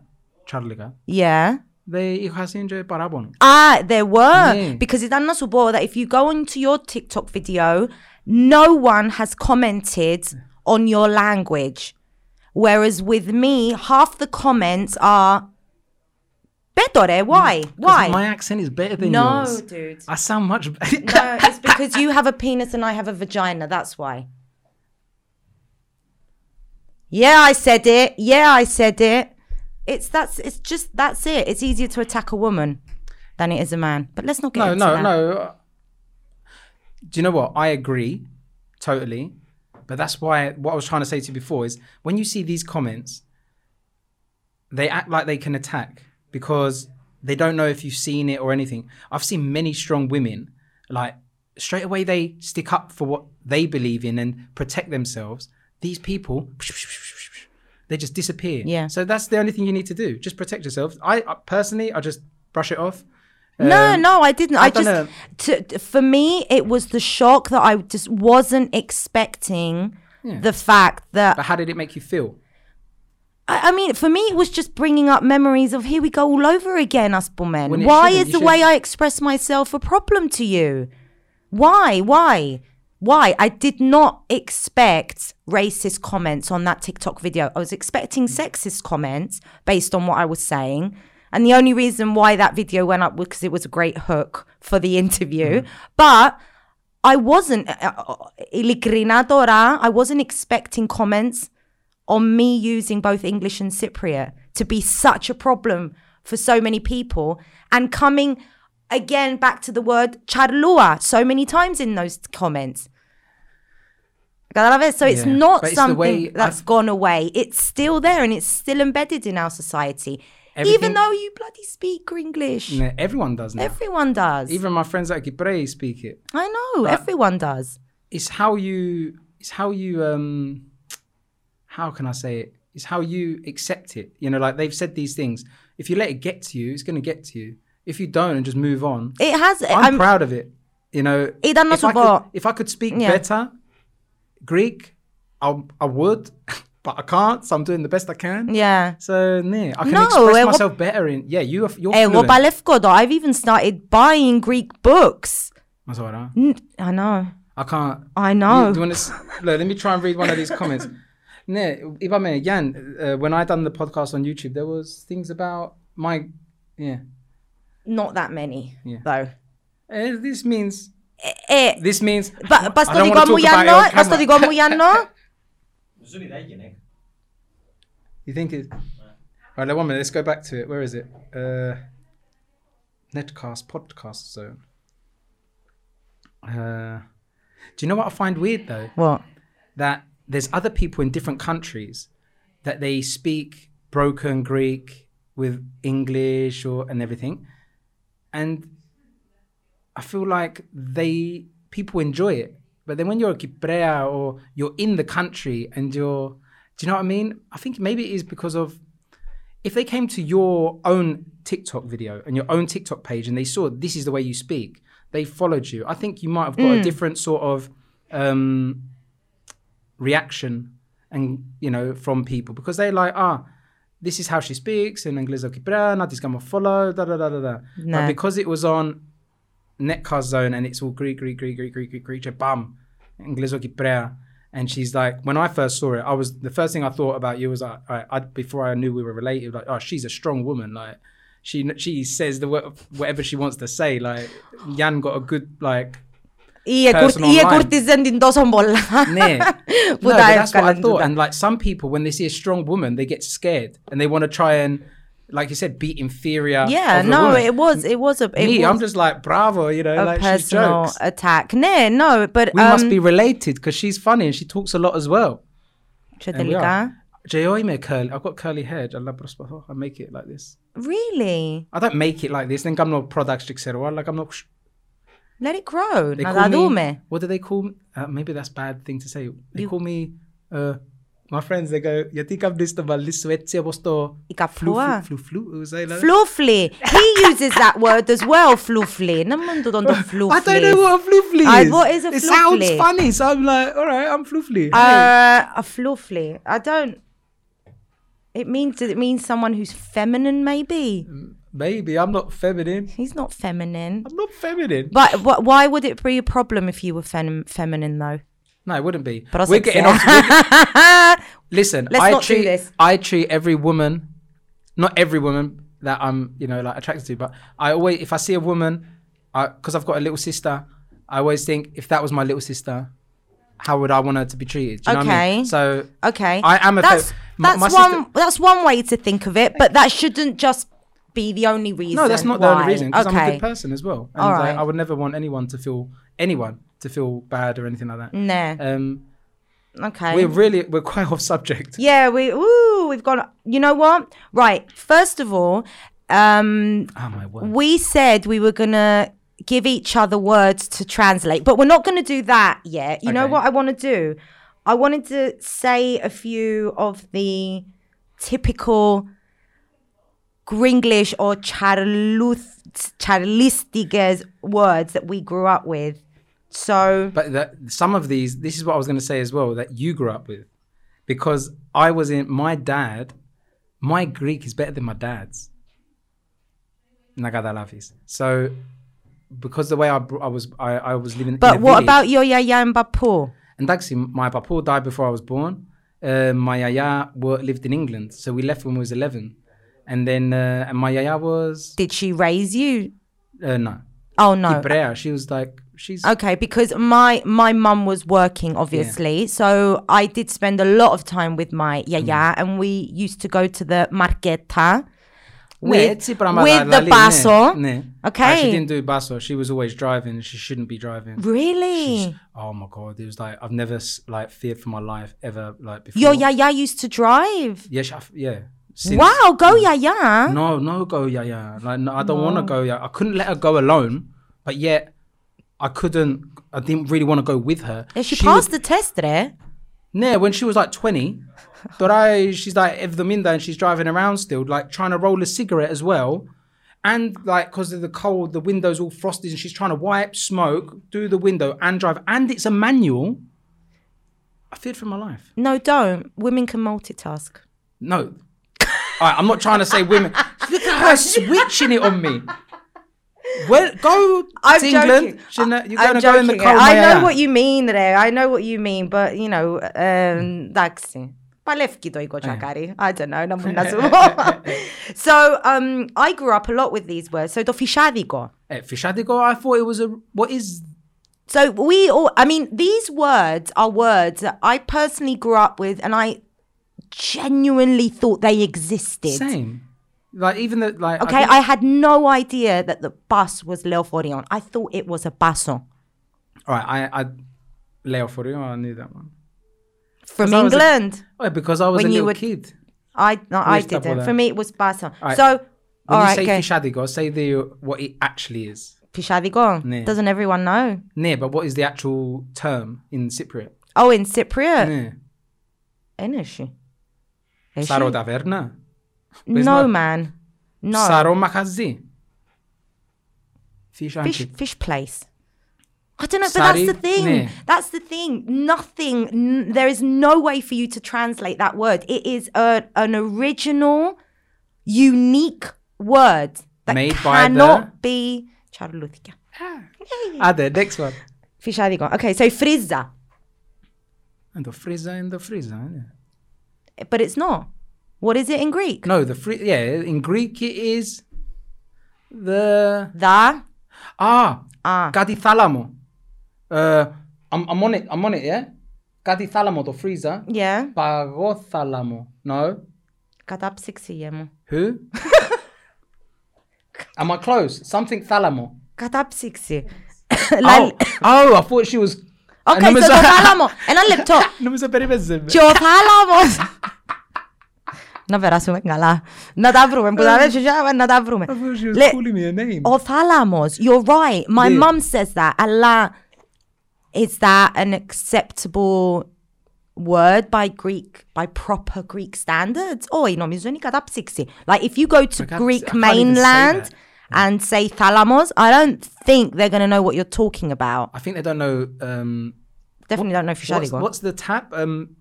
Charliga, Yeah. they είχα σύντζε παράπονο. Ah, there were. Yeah. Because ήταν να σου πω that if you go into your TikTok video, no one has commented on your language. Whereas with me, half the comments are better. eh? Why? Why? My accent is better than No, yours. dude. I sound much better. No, it's because you have a penis and I have a vagina. That's why. Yeah, I said it. Yeah, I said it. It's that's it's just that's it. It's easier to attack a woman than it is a man. But let's not get No, no, that. no. Do you know what? I agree totally. But that's why what I was trying to say to you before is when you see these comments, they act like they can attack because they don't know if you've seen it or anything. I've seen many strong women, like straight away they stick up for what they believe in and protect themselves. These people, they just disappear. Yeah. So that's the only thing you need to do. Just protect yourself. I I- personally, I just brush it off. No, Um, no, I didn't. I, I just to, for me it was the shock that I just wasn't expecting the fact that But how did it make you feel? I, I mean, for me, it was just bringing up memories of here we go all over again, us men. Why is the way I express myself a problem to you? Why? Why? Why? I did not expect racist comments on that TikTok video. I was expecting sexist comments based on what I was saying. And the only reason why that video went up was because it was a great hook for the interview. But I wasn't, uh, uh, I wasn't expecting comments on me using both English and Cypriot to be such a problem for so many people and coming again back to the word charlua so many times in those comments. So it's Yeah, not it's something that's I've- gone away. It's still there and it's still embedded in our society. Everything- Even though you bloody speak English. Everyone does now. Everyone does. Even my friends at Gibrey speak it. I know, everyone does. It's how you. It's how you. Um, how can I say it? It's how you accept it. You know, like they've said these things. If you let it get to you, it's going to get to you. If you don't and just move on, It has. I'm, I'm, proud of it. You know, It hanno if I, support. could, if I could speak Yeah. better Greek, I, I would, but I can't. So I'm doing the best I can. yeah. So yeah, I can No, express eh, what- myself better in. Yeah, you are. You're Εγώ fluent. παλεύω though. I've even started buying Greek books. That's all right. N- I know. I can't. I know. You- do you wanna s- look, let me try and read one of these comments. Ναι, είπαμε, Jan, uh, when I done the podcast on YouTube, there was things about my, yeah. Not that many, Yeah. though. Uh, this means, Ε, this means. πα- πας I στο don't δικό wanna μου talk about it Γιάννο, on πας στο camera. δικό μου Γιάννο. Ζουν οι δάγενε. You think it? All right, one minute. Let's go back to it. Where is it? Uh, Netcast podcast zone. Uh, do you know what I find weird though? What? That there's other people in different countries that they speak broken Greek with English or and everything, and I feel like they people enjoy it. But then when you're a Kiprea or you're in the country and you're, do you know what I mean? I think maybe it is because of if they came to your own TikTok video and your own TikTok page and they saw this is the way you speak, they followed you. I think you might have got a different sort of um, reaction and you know from people because they like ah this is how she speaks in English not this gonna follow da da da da da. No. But because it was on netcast zone and it's all Greek, Greek, Greek, Greek, Greek, Greek, Greek, bam, English Kiprea. And she's like, when I first saw it, I was the first thing I thought about you was like, I, I before I knew we were related, like, oh, she's a strong woman. Like, she she says the whatever she wants to say. Like, yan got a good like. Ή εκουρ- Person ή online. εκουρτίζαν την τόσο πολλά. Nah. Που no, τα but that's what I έβγαλαν thought. τούτα. And like some people, when they see a strong woman, they get scared and they want to try and, like you said, be inferior. Yeah, of the no, woman. it was, it was a, it Me, was I'm just like bravo, you know, a like she personal jokes. attack. Ναι, no, but We um, must be related because she's funny and she talks a lot as well. και And we τελικά. are. Τζεώ είμαι curly. I've got curly hair. Αλλά προσπαθώ. I make it like this. Really? I don't make it like this. Δεν κάνω products και ξέρω. Like I'm not. let it grow. They call me, what do they call me? Uh, maybe that's bad thing to say. They you, call me, uh, my friends, they go, jag tycker om det var lissuetti, jag måste flufli. Flufli. Flufli. He uses that word as well, flufli. I don't know what a flufli is. I, what is a flufli? It sounds funny, so I'm like, all right, I'm flufli. Uh, a flufli. I don't. It means it means someone who's feminine, maybe. Mm. Baby, I'm not feminine. he's not feminine. I'm not feminine. But wh- why would it be a problem if you were fem- feminine though? No, it wouldn't be. But I We're getting off. Listen, Let's I not do treat this. I treat every woman, not every woman that I'm you know like attracted to, but I always if I see a woman, because I've got a little sister, I always think if that was my little sister, how would I want her to be treated? Do you know what I mean? Okay. So Okay. I am a that's my- that's my one that's one way to think of it, but that shouldn't just be the only reason. no, that's not the only reason because I'm a good person as well. And All like, right. I would never want anyone to feel anyone to feel bad or anything like that. Nah. Um, Okay. we're really we're quite off subject. yeah, we ooh, we've gone. You know what? Right. First of all, um, Oh my word. we said we were gonna give each other words to translate, but we're not gonna do that yet. You know what I want to do? I wanted to say a few of the typical Gringlish or Charluth, Charlistiges words that we grew up with. So But that some of these, this is what I was going to say as well, that you grew up with, because I was in my dad. My Greek is better than my dad's. Nagadalafis. So, because the way I, I was, I, I was living. But what village- about your yaya and bapu? And actually, my papa died before I was born. Uh, my yaya wa- lived in England, so we left when we was eleven. And then uh, and my yaya was. Did she raise you? Uh, no. Oh no. She was like she's okay because my my mum was working obviously, yeah. so I did spend a lot of time with my yaya, mm. and we used to go to the marqueta. With, with, with the baso. Okay. She didn't do baso. She was always driving. She shouldn't be driving. Really? She's, oh my god! It was like I've never like feared for my life ever like before. Your yaya used to drive. Yeah, she, yeah. Since- Wow, go mm. yaya. No, no, go yeah, yeah. Like no, I don't want to go. Yeah, I couldn't let her go alone, but yet I couldn't. I didn't really want to go with her. Yeah, she, would- passed the test there. Yeah, when she was like 20, Dorai, she's like Evdominda and she's driving around still, like trying to roll a cigarette as well. And like, because of the cold, the window's all frosted and she's trying to wipe smoke, do the window and drive. And it's a manual. I feared for my life. No, don't. Women can multitask. No All right, I'm not trying to say women. Look at her switching it on me. Well, go to England. Shouldn't- You're going to go in the cold. I Maya. know what you mean there. I know what you mean, but you know, um, εντάξει. Παλεύει το κοτσακάρι. I don't know, να μου να σου πω. So, um, I grew up a lot with these words. So, το φυσάδικο. Eh, Fishadigo, I thought it was a. What is. So, we all, I mean, these words are words that I personally grew up with and I genuinely thought they existed. Same. Like even the like. Okay, I, think- I had no idea that the bus was Leo Forion. I thought it was a basson. All right, I, I Leo Forion. I knew that one. From England. A, oh, because I was when a little were, kid. I no, I didn't. For me, it was basson. Right. So. When all you right, say okay. Fishadigo, say the what it actually is. Fishadigo. Yeah. Doesn't everyone know? Yeah, but what is the actual term in Cypriot? Oh, in Cypriot. Yeah. Energy. Is Saro she? taverna. No, not- man. No. Saro makazi. Fish fish, anchi. fish place. I don't know, but that's Sari- the thing. Ναι. That's the thing. Nothing. N- there is no way for you to translate that word. It is a, an original, unique word that Made by cannot the- be. Charlutica. Ah, the next one. Fishadigo. Okay, so frizza, And the freezer and the freezer. yeah. but it's not. What is it in Greek? No, the free. Yeah, in Greek it is the The ah ah. κάτι θάλαμο. Uh, I'm, I'm on it. I'm on it. Yeah. Κάτι θάλαμο το freezer. Yeah. Παγόθαλαμο. No. Κατάψυξιέ μου. Who? Am I close? Something θάλαμο. Κατάψυξη. Oh, oh, I thought she was. Οκ, νόμιζα- στο το θάλαμο. Ένα λεπτό. Νόμιζα περίμενε. Και ο θάλαμος. Να περάσουμε καλά. Να τα βρούμε. Που τα λέτε, να τα βρούμε. I thought she was Λέ- calling me a name. Ο θάλαμος. You're right. My Ναι. mum says that. Αλλά is that an acceptable word by Greek, by proper Greek standards? Όχι, νομίζω είναι η κατάψυξη. Like if you go to I can't- Greek I can't even say mainland that. and say θάλαμος, I don't think they're going to know what you're talking about. I think they don't know. Um, Definitely don't know if you what's, What's the tap? Um,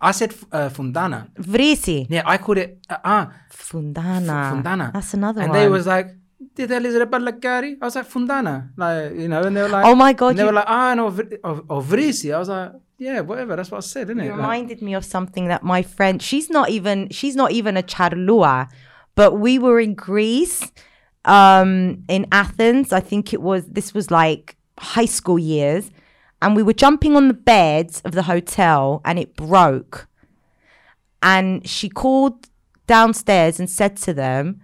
I said uh, fundana. Vrisi. Yeah, I called it uh, uh fundana. F- fundana. That's another and one. And they was like, did that little ballagari? I was like, fundana. Like, you know, and they were like, oh my God. And they were like, ah, no, or vrisi. I was like, yeah, whatever. That's what I said, isn't it? Reminded like, me of something that my friend, she's not even, she's not even a charlua, but we were in Greece, um, in Athens. I think it was, this was like high school years and we were jumping on the beds of the hotel and it broke. And she called downstairs and said to them,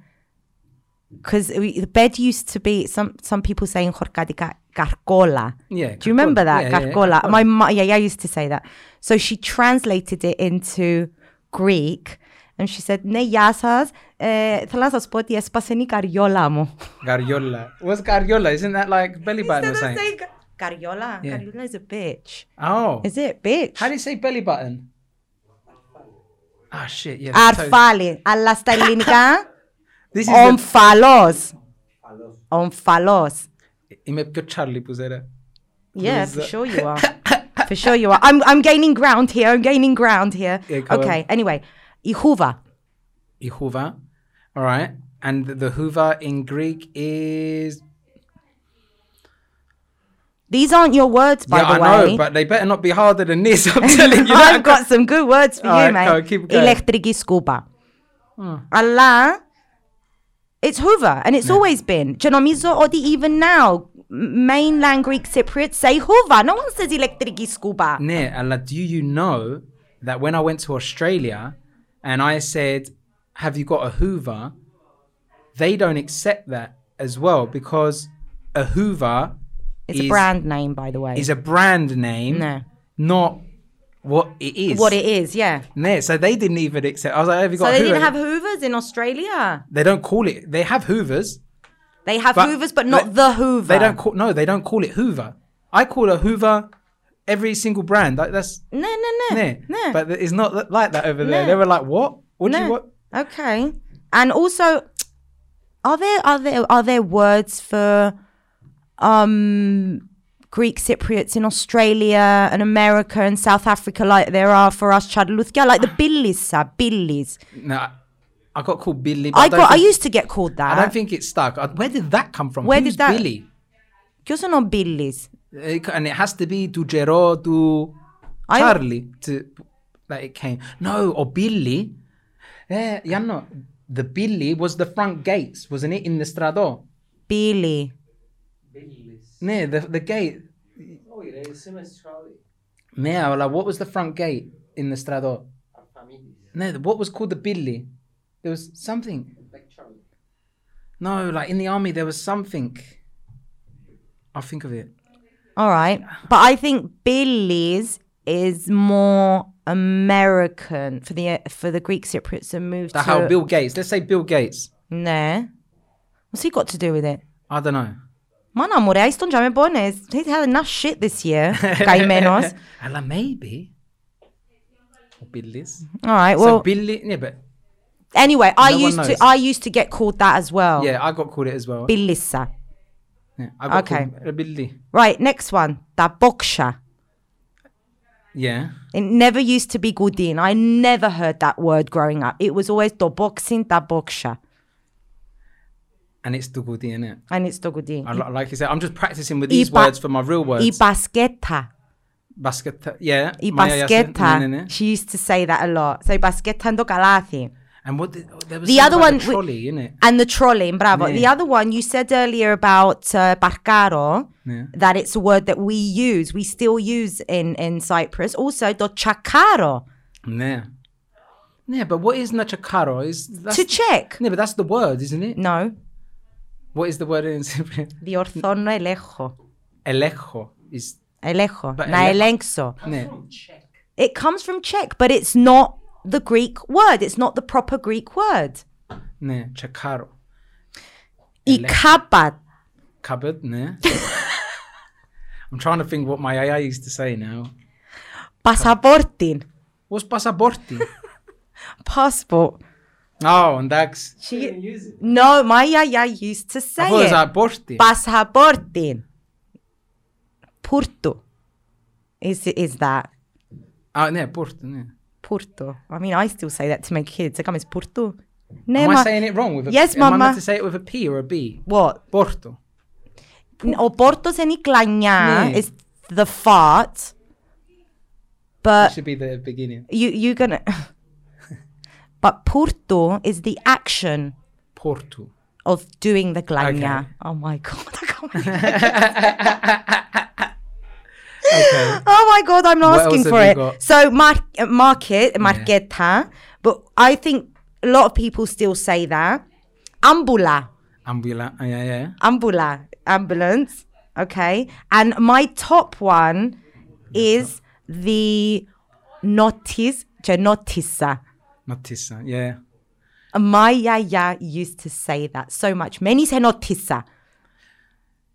because the bed used to be some some people saying "Jorcadica gargola. Yeah, Do you remember gargola. that? Yeah, yeah, gargola. gargola. My ma- yeah, yeah, I used to say that. So she translated it into Greek and she said, Ναι, γεια σας. Ε, θέλω να σας πω ότι έσπασε η καριόλα μου. Gariola. What's gariola? Isn't that like belly button or something? Καριόλα? Yeah. Καριόλα is a bitch. Oh. Is it bitch? How do you say belly button? Ah, shit. Yeah. that's totally- Αρφάλι. Αλλά στα ελληνικά, This is the... ομφαλός. Ομφαλός. Είμαι πιο Charlie που ζέρα. Yeah, is for that? sure you are. for sure you are. I'm, I'm gaining ground here. I'm gaining ground here. Yeah, go okay, on. anyway. Η χούβα. Η hoover. All right. And the hoover in Greek is... These aren't your words, by yeah, the I way. know, but they better not be harder than this. I'm telling you. I've got some good words for you, Alright, mate. go, keep going. Ηλεκτρική σκούπα. Αλλά it's Hoover and it's always been. Και νομίζω ότι even now, mainland Greek Cypriots say Hoover. No one says ηλεκτρική σκούπα. Ναι, αλλά do you know that when I went to Australia and I said, have you got a hoover? They don't accept that as well because a hoover it's is, a brand name, by the way. is a brand name, No. not what it is. What it is, yeah. Yeah, so they didn't even accept. I was like, have you got So they hoover? didn't have Hoovers in Australia. They don't call it. They have hoovers. They have But Hoovers, but not they- the Hoover. They don't call. No, they don't call it Hoover. I call a Hoover every single brand. Like that's No, no, no. no. But it's not like that over there. No. They were like, what? What do you what? Okay. And also, are there are there are there words for um, Greek Cypriots in Australia and America and South Africa, like there are for us Chadaluthia, like the Billies, sir, Billies. No, I got called Billy. I, I got. Think, I used to get called that. I don't think it stuck. Where did that come from? Where Who's did that? Billy. Because not Billies? And it has to be to Jero to Charlie, I, to that it came. No, or Billy. Yeah, yeah, no. The Billy was the front gates, wasn't it, in the Strado? Billy near the the gate. Oh, yeah, like what was the front gate in the Stradot? No, what was called the Billy? There was something. Like Charlie. No, like in the army, there was something. I'll think of it. All right. But I think Billy's is more American for the for the Greek Cypriots to move the to. How Bill Gates? Let's say Bill Gates. No. What's he got to do with it? I don't know. Μάνα μου ρε, τον τζάμε πόνες. He's had enough shit this year. Καημένος. Allah, maybe. Or Billy's. All right, so well, Billy, yeah, but anyway, I no one used to knows. I used to get called that as well. yeah, I got called it as well. Billissa. Yeah, I got Okay. called a Billy. Right, next one. Τα boksha. Yeah. It never used to be Gudin. I never heard that word growing up. It was always το boxing, τα boksha. And it's double isn't it? And it's double D. like you said, I'm just practicing with these words for my real words. I basqueta. Basqueta, yeah. I basqueta. She used to say that a lot. So basquetando calathi. And what the, the other one, the trolley, we, And the trolley, bravo. Yeah. The other one you said earlier about uh, barcaro, yeah. that it's a word that we use, we still use in in Cyprus. Also, do chakaro. Yeah. Yeah, but what is nachakaro? Is to check? Yeah, but that's the word, isn't it? No. What is the word in Cypriot? διορθώνω ελέγχω. Elecho is Ελέγχω. But να ελέ- ελέγξω. yeah. It comes from check, but it's not the Greek word. It's not the proper Greek word. Ναι, τσεκάρω. Η κάπα. Cupboard, ναι. I'm trying to think what my AI used to say now. Πασαπόρτιν. What's passaporti? Passport. Oh, and that's. She, no, my yaya used to say it. Pasaporte. Pasaporte. Porto. Is is that? Ah, no, Porto. No. Porto. I mean, I still say that to my kids. I'm it's Porto. No, am ma- I saying it wrong? With a, yes, mama. Am I meant to say it with a P or a B? What? Porto. O Porto se niklanya no. is the fart. But it should be the beginning. You you gonna. but Porto is the action Porto. of doing the glanya. Okay. Oh my god! I can't believe- oh my god, I'm What asking for it. got? So mar- market, marketa, but I think a lot of people still say that. Ambula, Ambulance. Oh, yeah, yeah. ambula, ambulance. Okay, and my top one is the notice, cioè notisa. Notissa. Yeah. Uh, my yaya used to say that so much. Many say notisa.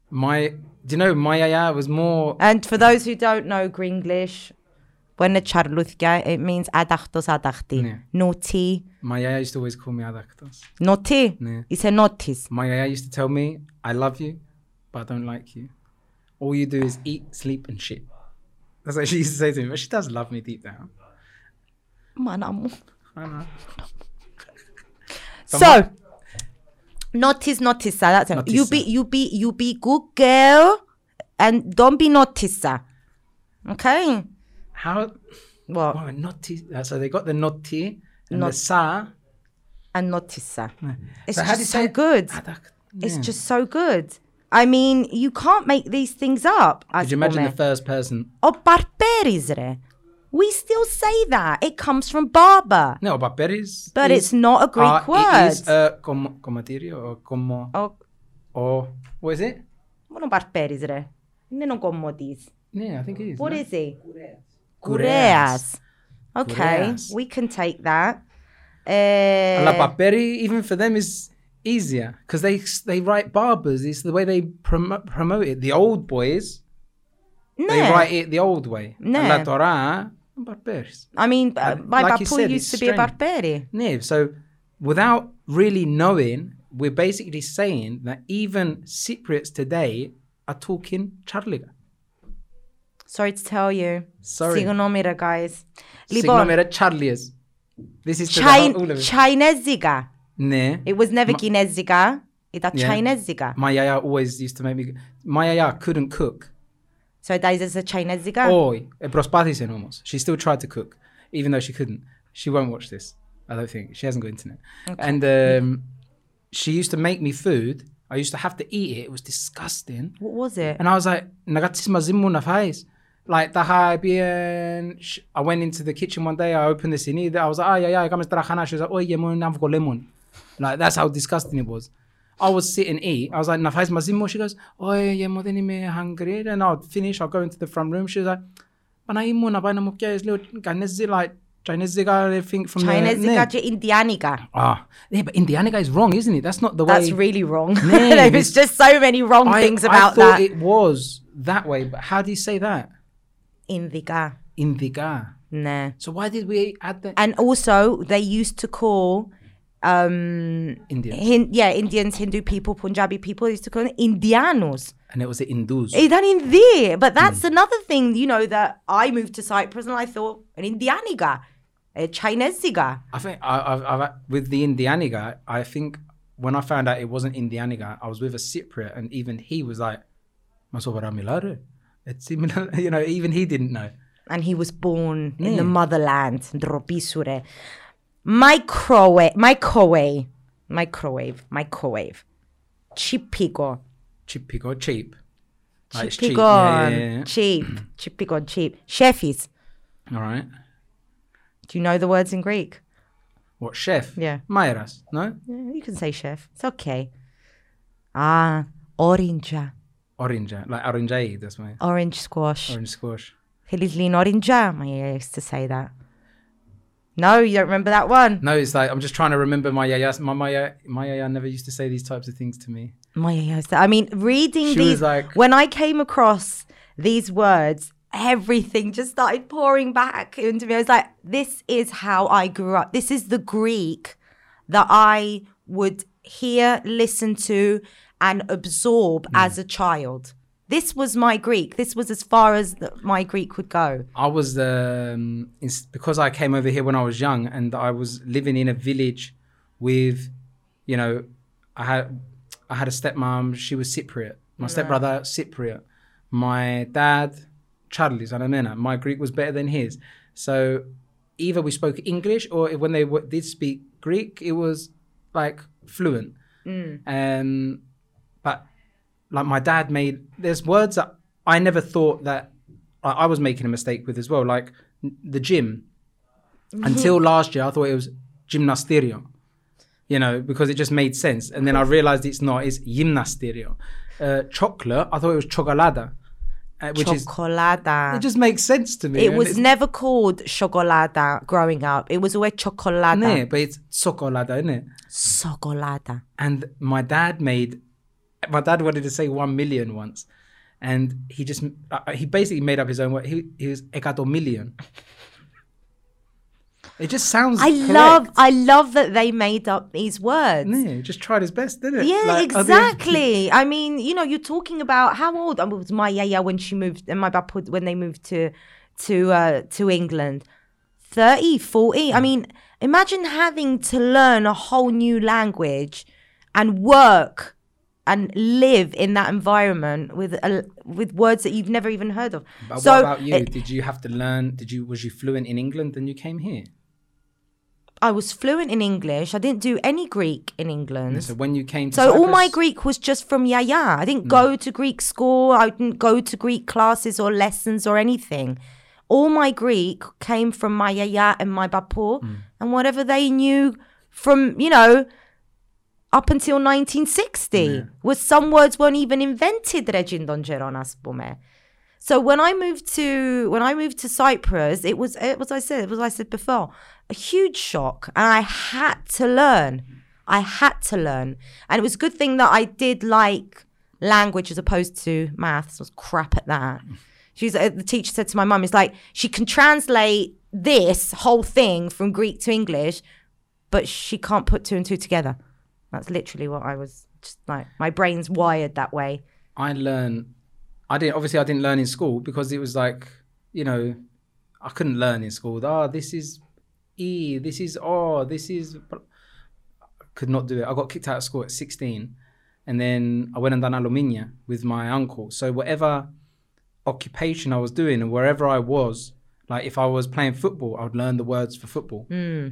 My. Do you know my yaya was more. And for those who don't know Gringlish, when the charluthga, it means adachtos adachti. Yeah. Naughty, My yaya used to always call me adaktos. naughty. Yeah. It's a notice. My yaya used to tell me, I love you, but I don't like you. All you do is eat, sleep, and shit. That's what she used to say to me. But she does love me deep down. Man, I'm- I know. So, notice, notice. That's it. You be, you be, you be good girl, and don't be noticer. Okay. How? What? Oh, naughty. uh, So they got the naughty and Not- the sa. And noticer. It's So how do you just so it? good. It's yeah. just so good. I mean, you can't make these things up. Could you imagine the first person? O barberizre. We still say that. It comes from barber. No, but berries. But is- it's not a Greek uh, word. It is uh, como, comatirio or como Oh, or what is it? μόνο barberizre. Είναι ο κομμωτής. Yeah, I think it is. What no? is he? Kureas. Kureas. Okay, Kureas. we can take that. Uh, La Barberi, even for them, is easier because they they write barbers. It's the way they promo- promote it. The old boys, they ναι. write it the old way. Ναι. La Torah, barberis. I mean, uh, my like you papu said, used it's to be a strange. barberi. Yeah, so without really knowing, we're basically saying that even Cypriots today are talking Charliga. Sorry to tell you. Sorry. Συγγνώμη ρε, guys. Λοιπόν, Λοιπόν, Charliers. This is to the Chin- whole- all of it. Chinesica. Ναι. It was never Kinesica. Ήταν Yeah. Chinesica. My yaya always used to make me. My yaya couldn't cook. So that is a Chinesica. Όχι, ε, προσπάθησε όμως. She still tried to cook, even though she couldn't. She won't watch this. I don't think she hasn't got internet. And um, she used to make me food. I used to have to eat it. It was disgusting. What was it? And I was like, να κάτσεις μαζί μου να φάεις. Like, τα είχα πει, ε, sh- I went into the kitchen one day, I opened the sini, I was like, ah, yeah, yeah, έκαμε τραχανά. She was like, όχι, μου να βγω lemon. Like, that's how disgusting it was. I would sit and eat. I was like, να φάεις μαζί μου. She goes, όχι, yeah, μου δεν είμαι hungry. And I'd finish, I'll go into the front room. She was like, Παναγί μου, να πάει να μου πιάσεις λίγο κανέζι, like, Chinese everything from the... Chinesica Ναι. και Indianica. Ah, yeah, but Indianica is wrong, isn't it? That's not the way... That's really wrong. Nee, There's this- just so many wrong I, things I about thought that. it was that way, but how do you say that? Indica. Indica. Nah. So why did we add that? And also, they used to call um Indians. Hin- yeah, Indians, Hindu people, Punjabi people used to call them Indianos. and it was the Indus. Ήταν Ινδί. But that's Hmm. another thing, you know, that I moved to Cyprus and I thought an Indianiga, a Chinesiga. I think I, I've, I've with the Indianiga. I think when I found out it wasn't Indianiga, I was with a Cypriot, and even he was like, "Ma sopra milare." It's similar, you know. Even he didn't know. And he was born in the Yeah. motherland, Dropisure. Microwave. Microwave. Microwave. Microwave. Chipiko. Chipiko. Cheap. Like ah, cheap. Cheap. Cheap. Chipiko. Cheap. All right. Do you know the words in Greek? What chef? Yeah. Maeras, no? Yeah, you can say chef. It's okay. Ah, orinja. Orinja, like orangeade, that's my orange squash. Orange squash. Feliz lin orinja, I used to say that. No, you don't remember that one? No, it's like I'm just trying to remember my yaya. My my yaya, my yaya never used to say these types of things to me. My yaya. I mean, reading She these, like- when I came across these words, everything just started pouring back into me. I was like, this is how I grew up. This is the Greek that I would hear, listen to, and absorb Hmm. as a child. This was my Greek. This was as far as the, my Greek would go. I was um, because I came over here when I was young, and I was living in a village with, you know, I had I had a stepmom. She was Cypriot. My stepbrother Cypriot. My dad Charlie's Anamena. My Greek was better than his. So either we spoke English, or when they w- did speak Greek, it was like fluent. Um, but like my dad made there's words that I never thought that I, I was making a mistake with as well. Like the gym. Until last year, I thought it was gymnasterio. You know, because it just made sense. And then I realized it's not. It's gymnasterio. Uh, chocolate. I thought it was chocolada, uh, which is Chocolada. it just makes sense to me. It was never called chocolada growing up. It was always chocolada. Yeah, but it's chocolada, isn't it? Chocolada. And my dad made, my dad wanted to say one million once, and he just uh, he basically made up his own word. He he was egato million. It just sounds. I correct. love I love that they made up these words. Yeah, he just tried his best, didn't it? Yeah, Like, exactly. I mean, you know, you're talking about how old I was my yaya when she moved and my bapud when they moved to to uh to England. 30, 40. I mean, imagine having to learn a whole new language and work and live in that environment with a, with words that you've never even heard of. But so what about you? it- did you have to learn? Did you was you fluent in England and you came here? I was fluent in English. I didn't do any Greek in England. So when you came to So all my Greek was just from Yaya. I didn't mm. go to Greek school. I didn't go to Greek classes or lessons or anything. All my Greek came from my Yaya and my Bapo mm. and whatever they knew from, you know, up until 1960. Was some words weren't even invented Regin Dongeron Asbome. So when I moved to when I moved to Cyprus, it was it was I said it was I said before a huge shock, and I had to learn. I had to learn, and it was a good thing that I did like language as opposed to maths. I was crap at that. She's uh, the teacher said to my mum, "It's like she can translate this whole thing from Greek to English, but she can't put two and two together." That's literally what I was just like. My brain's wired that way. I learned. I didn't. Obviously, I didn't learn in school because it was like, you know, I couldn't learn in school. Oh, this is e. This is oh. This is. I could not do it. I got kicked out of school at sixteen, and then I went and done aluminium with my uncle. So whatever occupation I was doing and wherever I was, like if I was playing football, I would learn the words for football.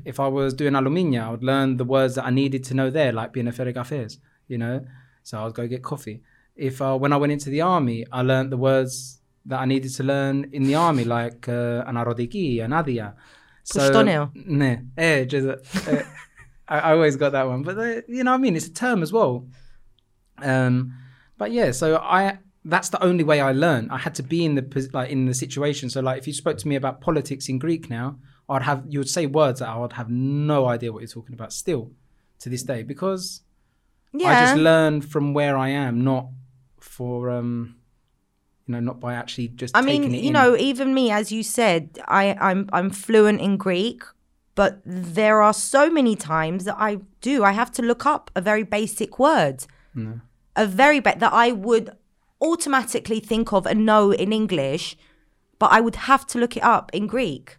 If I was doing aluminium, I would learn the words that I needed to know there, like being a Ferre Cafés, you know. So I would go get coffee. If uh, when I went into the army, I learned the words that I needed to learn in the army, like uh, anarodiki, anadia. Pushtoneo. Ne, eh, just, uh, I, I always got that one, but uh, you know, what I mean, it's a term as well. Um, but yeah, so I that's the only way I learned. I had to be in the like in the situation. So like, if you spoke to me about politics in Greek now, I'd have you would say words that I would have no idea what you're talking about still to this day because Yeah. I just learned from where I am, not for um, you know, not by actually just. I taking mean, it you in. know, even me, as you said, I, I'm I'm fluent in Greek, but there are so many times that I do. I have to look up a very basic word, a very ba- that I would automatically think of and know in English, but I would have to look it up in Greek.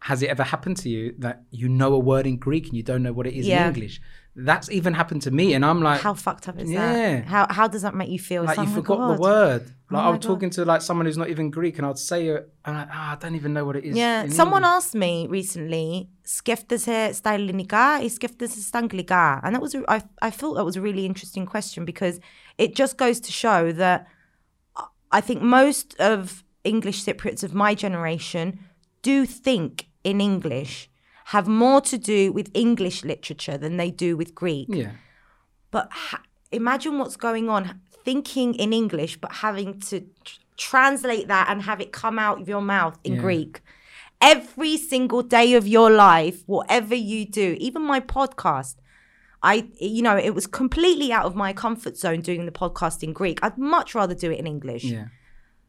has it ever happened to you that you know a word in Greek and you don't know what it is Yeah. in English? That's even happened to me, and I'm like, How fucked up is Yeah. that? How how does that make you feel? It's like you oh my forgot God. the word. Like Oh I my was talking to like someone who's not even Greek, and I'd say it, and I'm like, ah, I don't even know what it is. Yeah, in someone English. asked me recently, σκέφτεσαι στα ελληνικά ή σκέφτεσαι στα αγγλικά? And that was, a- I, I thought that was a really interesting question because it just goes to show that I think most of English Cypriots of my generation do think in English, have more to do with English literature than they do with Greek. Yeah, But ha- imagine what's going on thinking in English, but having to tr- translate that and have it come out of your mouth in Yeah. Greek. Every single day of your life, whatever you do, even my podcast, I, you know, it was completely out of my comfort zone doing the podcast in Greek. I'd much rather do it in English. yeah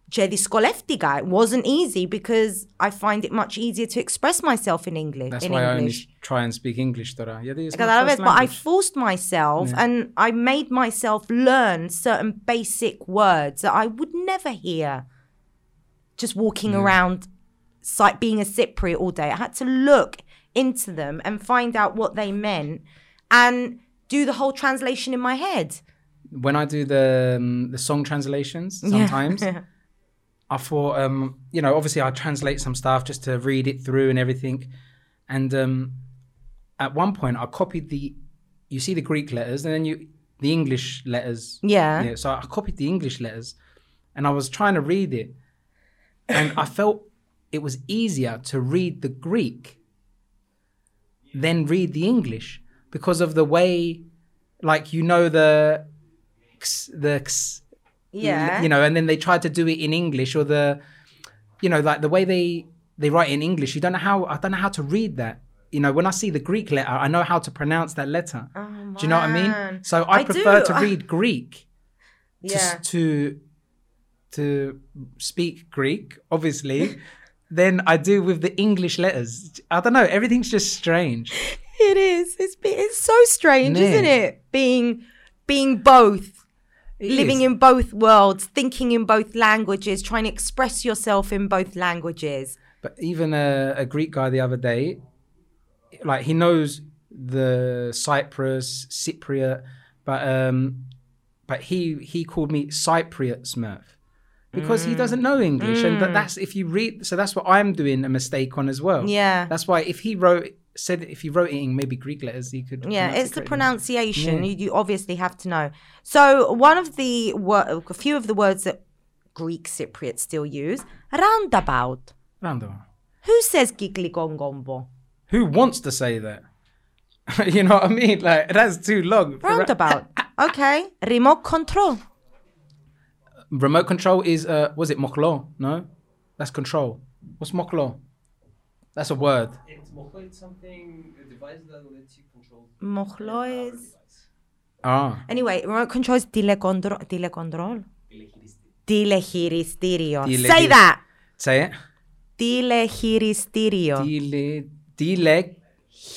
Και δυσκολεύτηκα. It wasn't easy because I find it much easier to express myself in English. That's in why I only English. try and speak English τώρα. Γιατί it's my Καταλαβες, first but I language. forced myself and I made myself learn certain basic words that I would never hear just walking around like being a Cypriot all day. I had to look into them and find out what they meant and do the whole translation in my head. when I do the um, the song translations sometimes. I thought, um, you know, obviously I translate some stuff just to read it through and everything. And um, at one point, I copied the, you see the Greek letters and then you, the English letters. Yeah. So I copied the English letters and I was trying to read it. and I felt it was easier to read the Greek than read the English because of the way, like you know the the Mm, yeah. you know, and then they try to do it in English or the, you know, like the way they they write in English. You don't know how I don't know how to read that. You know, when I see the Greek letter, I know how to pronounce that letter. Oh, do you know what I mean? Oh. So I, I prefer do. to read Greek to, Yeah. to to speak Greek, obviously, than I do with the English letters. I don't know. Everything's just strange. It is. It's it's so strange, Yeah. isn't it? Being being both, It living is. in both worlds, thinking in both languages, trying to express yourself in both languages. But even a, a Greek guy the other day, like he knows the Cyprus, Cypriot, but um, but he he called me Cypriot Smurf because he doesn't know English, and that, that's if you read. So that's what I'm doing a mistake on as well. Yeah. that's why if he wrote said if you wrote it in maybe Greek letters, you could. Yeah, it's it the pronunciation. Yeah. You, you obviously have to know. So one of the wor- a few of the words that Greek Cypriots still use, roundabout. Roundabout. Who says gigligongombo? Who wants to say that? you know what I mean? Like that's too long. Roundabout. okay. Remote control. Remote control is uh was it moklo? No? That's control. What's moklo? That's a word. It's Moklo, it's something, a device that lets you control. Mohlo is. Ah. Anyway, remote control is telecontrol. Telecontrol. Telehiristirio. Tele- Say that. Say it. Telehiristirio. Dile dile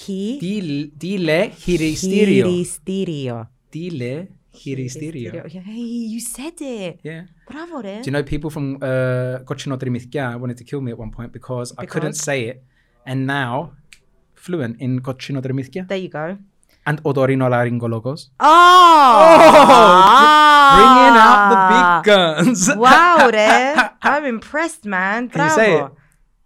Hi. dile dile hiristerio. Hiristirio. Dile hiristerio. Hey, you said it. Yeah. Bravo, re. Do you know people from uh Kochino Trimithkia wanted to kill me at one point because, I couldn't say it and now fluent in Kochino Trimithkia There you go. and Odorino Laryngologos. Oh! Bringing out the big guns. Wow, re. I'm impressed, man. Can you say Bravo.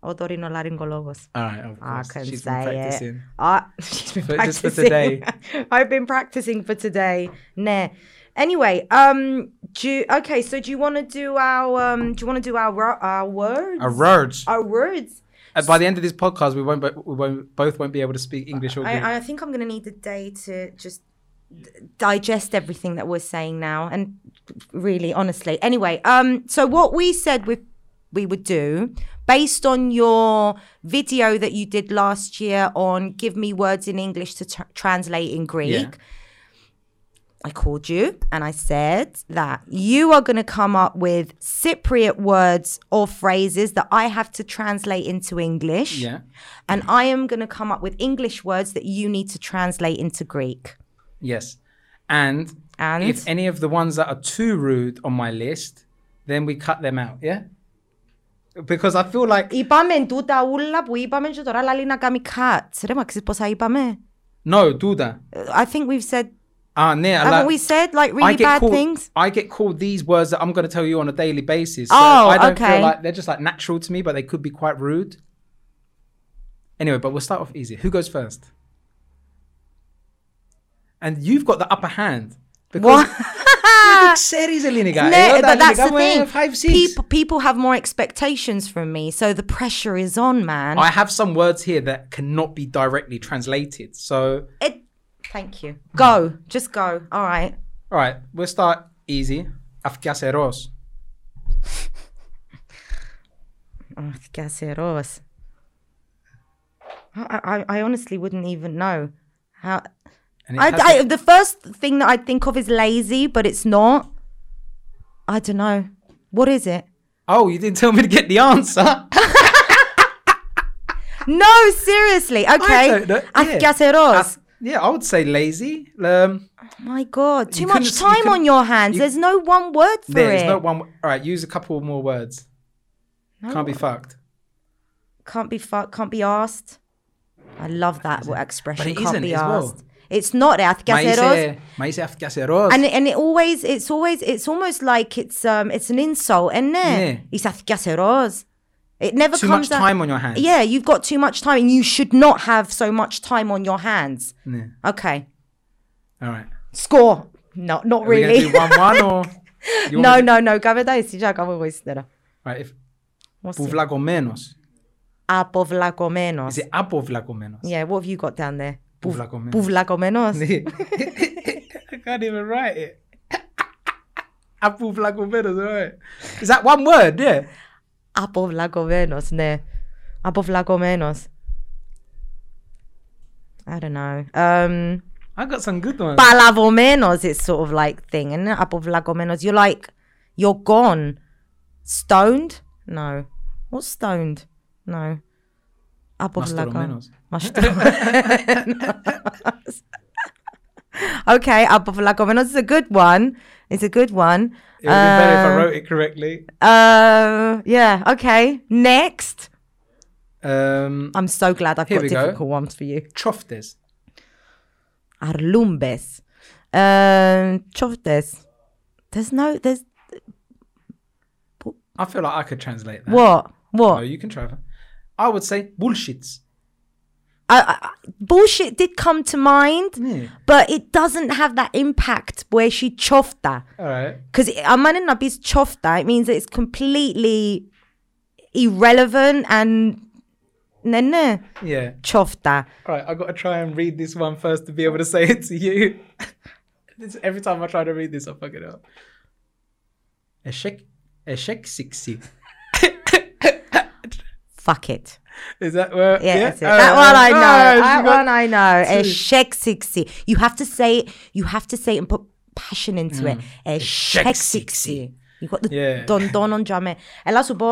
Otorhinolaryngologos. All right, of I course. can She's say been it. practicing. Ah, she's been For- just for practicing. today. I've been practicing for today. Nah. Anyway, um, do you, okay. So do you want to do our um? Do you want to do our our words? Our words. Our words. Uh, by the end of this podcast, we won't, bo- we won't both won't be able to speak English or Greek. I, I think I'm gonna need a day to just d- digest everything that we're saying now, and really, honestly. Anyway, um, so what we said we we would do based on your video that you did last year on give me words in English to tr- translate in Greek. Yeah. I called you and I said that you are going to come up with Cypriot words or phrases that I have to translate into English. yeah. And I am going to come up with English words that you need to translate into Greek. Yes. And, And? if any of the ones that are too rude on my list, then we cut them out. Yeah. Because I feel like Είπαμε τούτα ούλα που είπαμε και τώρα λαλεί να κάνει cuts. Ρε, μα ξέρεις πόσα είπαμε. no, do that. I think we've said, Ah, near. Haven't like, we said like really bad called, things? I get called these words that I'm going to tell you on a daily basis. So oh, I don't okay. feel like they're just like natural to me, but they could be quite rude. Anyway, but we'll start off easy. Who goes first? And you've got the upper hand because. series, No, but that's the thing. Five, people, people have more expectations from me, so the pressure is on, man. I have some words here that cannot be directly translated, so it thank you. Go, just go. All right. all right, we'll start easy. Αυκιασερός. Oh, caseros. I, I, I honestly wouldn't even know how. And it I, has I, a- the first thing that I think of is lazy, but it's not. I don't know. What is it? oh, you didn't tell me to get the answer. No, seriously. Okay. don't know. Af- yeah, I would say lazy. Um, oh my God, too much time on your hands. You, There's no one word for there, it. There's no one. All right, use a couple more words. No can't be fucked. Can't be fucked. Can't be asked. I love that expression. can't be asked. Well. It's not And and it always it's always it's almost like it's um it's an insult, isn't it? Yeah. It's. It never Too comes much out- time on your hands. Yeah, you've got too much time and you should not have so much time on your hands. Ναι. Okay. All right. Score. No, not Are we really. gonna do one one or? You want no, me to- no, no. Κάμε τα εσύ, και να κάνω εγώ ύστερα. Right. If What's it? Pouvlagomenos. Apovlagomenos. Is it apovlagomenos? Yeah, what have you got down there? Pouvlagomenos. Povlagomenos. I can't even write it. Apovlagomenos, right? Is that one word? Yeah. Apovlagomenos, ναι. Apovlagomenos. I don't know. Um, I got some good ones. palavomenos is sort of like thing, and apovlagomenos. You're like, you're gone. Stoned? No. What's stoned? No. Apovlagomenos. Mastromenos. okay, apovlagomenos is a good one. It's a good one. It would be better if I Uh, wrote it correctly. Uh, yeah. Okay. Next. Um, I'm so glad I've got we go. difficult ones for you. choftes. Arlumbes. Um, choftes. There's no. There's I feel like I could translate that. what? What? Oh, you can try. I would say bullshits. I, I, bullshit did come to mind, Yeah. but it doesn't have that impact where she chofta. All right. Because amanin nabis chofta, it means that it's completely irrelevant and nene Yeah. chofta. All right. I got to try and read this one first to be able to say it to you. this, every time I try to read this, I fuck it up. Eşek, eşek siksi Fuck it. Is that where? Yeah, that's it. All that right, one I all know. right, that she got- one I know. two. Eshek sixty. You have to say. You have to say it and put passion into it. Eshek Eshek sixty. You got the Mm. Yeah. don don on jame. Έλα σου πω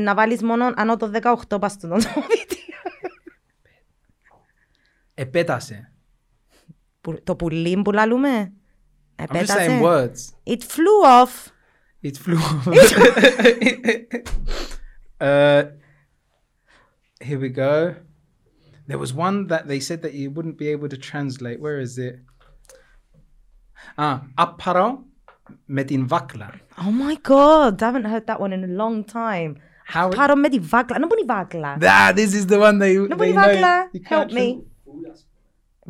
να βάλεις μόνο ανώ το 18 πας στο βίντεο. Επέτασε. Που- Το πουλί που λαλούμε. I'm just saying Επέτασε. words. It flew off. It flew. uh, here we go. There was one that they said that you wouldn't be able to translate. Where is it? Ah, apparo με την βάκλα. Oh my god, I haven't heard that one in a long time. How? Πάρω με τη βάκλα. Να πού είναι η βάκλα. Ah, this is the one they. Να πού they είναι η know. βάκλα. You Help can't me. Food as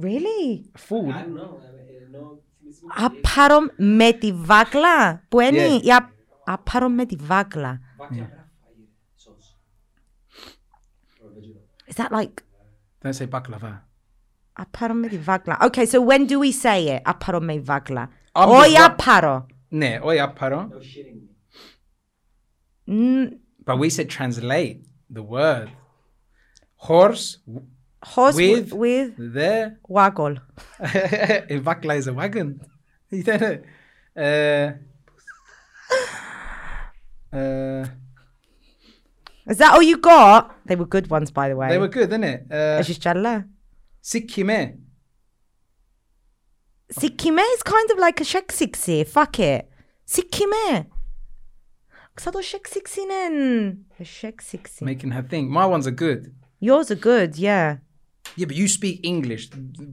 Really? Food. I don't know. I mean, no. Α πάρω με τη βάκλα. Που είναι Yeah. η α- α πάρω με τη βάκλα. Vaca that like Don't say baklava. α πάρω με τη βάκλα. Okay, so when do we say it? Α πάρω με τη βάκλα. I'm Όχι the α va- πάρω. Ναι, όχι apparo. No shitting me. Ν- But we said translate the word. Horse Horse With- with, with there. waggle. a vakla is a wagon. You don't know. Uh, uh, is that all you got? They were good ones, by the way. They were good, innit? Uh, Eşitçeller. Sikkime. Sikkime is kind of like a shexixi. Fuck it. Sikkime. Kısa şeksiksinin. Şeksiksi. Making her think. My ones are good. Yours are good, yeah. Yeah, but you speak English.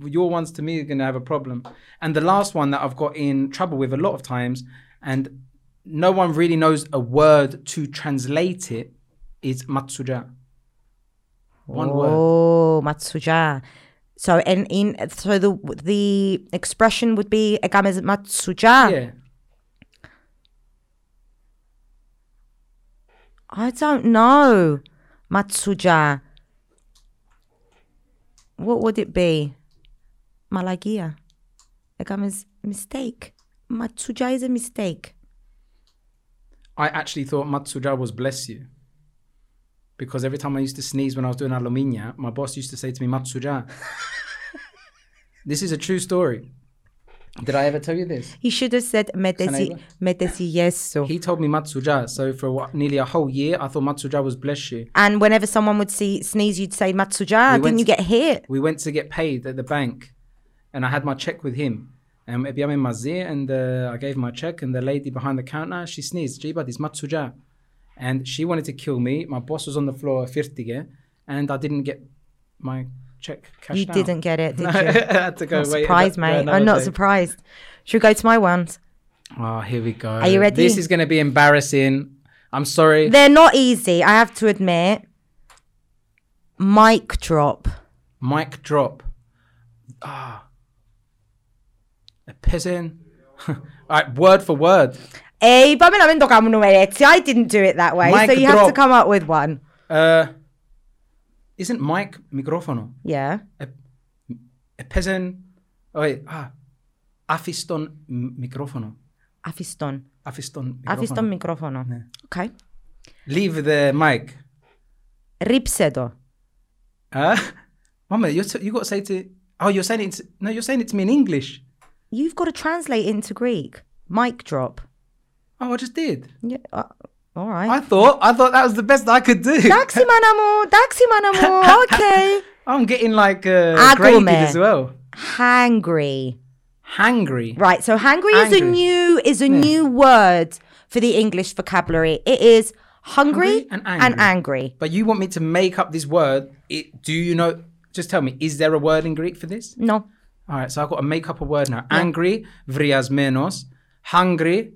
Your ones to me are going to have a problem. And the last one that I've got in trouble with a lot of times, and no one really knows a word to translate it is Matsuja. One oh, word. Oh, Matsuja. So in in so the the expression would be Egames Matsuja. Yeah. I don't know. Matsuja. What would it be? Malagia. Egames mistake. Matsuja is a mistake. I actually thought Matsuja was bless you. Because every time I used to sneeze when I was doing aluminia, my boss used to say to me, Matsuja. this is a true story. Did I ever tell you this? He should have said Metesi? Metesi yeso. He told me Matsuja. So for what, nearly a whole year, I thought Matsuja was bless you. And whenever someone would see sneeze, you'd say Matsuja. We Didn't you to- get hit? We went to get paid at the bank, and I had my check with him. Um, Mazir, and uh, I gave my check, and the lady behind the counter, she sneezed. Jiba, this Matsuja. And she wanted to kill me. My boss was on the floor, Firtige, and I didn't get my check cashed You out. didn't get it, did No, you? I had to go Not wait. surprised, mate. I'm not day. surprised. Should we go to my ones? Oh, here we go. Are you ready? This is going to be embarrassing. I'm sorry. They're not easy, I have to admit. Mic drop. Mic drop. Ah. A peasant. All right, word for word. Ε, είπαμε να μην το κάνουμε έτσι. I didn't do it that way. Mic so you have to drop. come up with one. Uh, isn't mic μικρόφωνο. Yeah. Έπαιζε. Όχι. Α. Άφιστον μικρόφωνο. Αφιστόν. Άφιστον μικρόφωνο. Αφιστόν μικρόφωνο. Ναι. Okay. Leave the mic. Ρίψε το. Huh? Mama, you're t- you got to say to. Oh, you're saying it. To, no, you're saying it to me in English. You've got to translate into Greek. Mic drop. Oh, I just did. Yeah. Uh, all right. I thought I thought that was the best I could do. Taxi man taxi. Okay. I'm getting like uh, graded as well. Hangry. Hangry. Right. So hangry, hangry. is a new is a yeah. new word for the English vocabulary. It is hungry, hungry and, angry. and, angry. But you want me to make up this word? It, do you know? Just tell me. Is there a word in Greek for this? No. All right. So I've got to make up a word now. Yeah. Angry, vriasmenos. Hungry,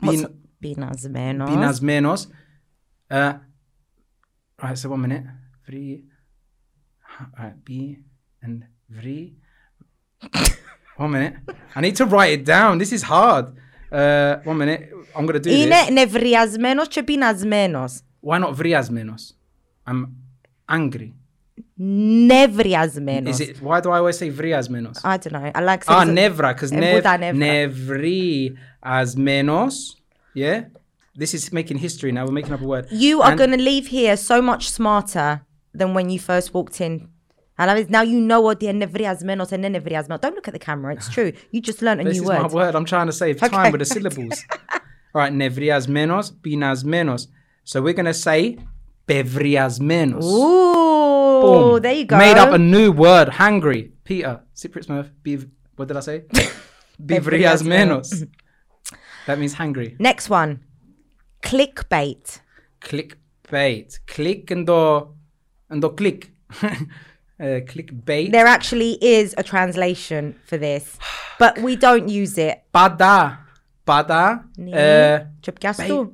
What's bin, πεινασμένος. binasmenos. Uh, right. So one minute. Vri. All right. Be and vri. one minute. I need to write it down. This is hard. Uh, one minute. I'm gonna do Είναι this. νευριασμένος και πεινασμένος. Why not vriasmenos? I'm angry. Νευριασμένος. Is it? Why do I always say vriasmenos? I don't know. Αλλά Ah, ξέρεις... nevra, because Ε, nev, που τα νεύρα. nevriasmenos. Yeah, this is making history now. We're making up a word. You are And- going to leave here so much smarter than when you first walked in. And I was, now you know what the nevriasmenos and nevriasmenos. Don't look at the camera. It's true. You just learned a This new is word. my word. I'm trying to save time Okay. with the syllables. All right, nevriasmenos, binasmenos. So we're gonna say bevriasmenos. Ooh, Oh, Boom. there you go. Made up a new word, hungry. Peter, Cypriot Smurf, biv, what did I say? Bivrias menos. that means hungry. Next one, clickbait. Clickbait. Click and do, and do click. Uh, clickbait. There actually is a translation for this, but we don't use it. Bada, bada. Čepkastu. Uh,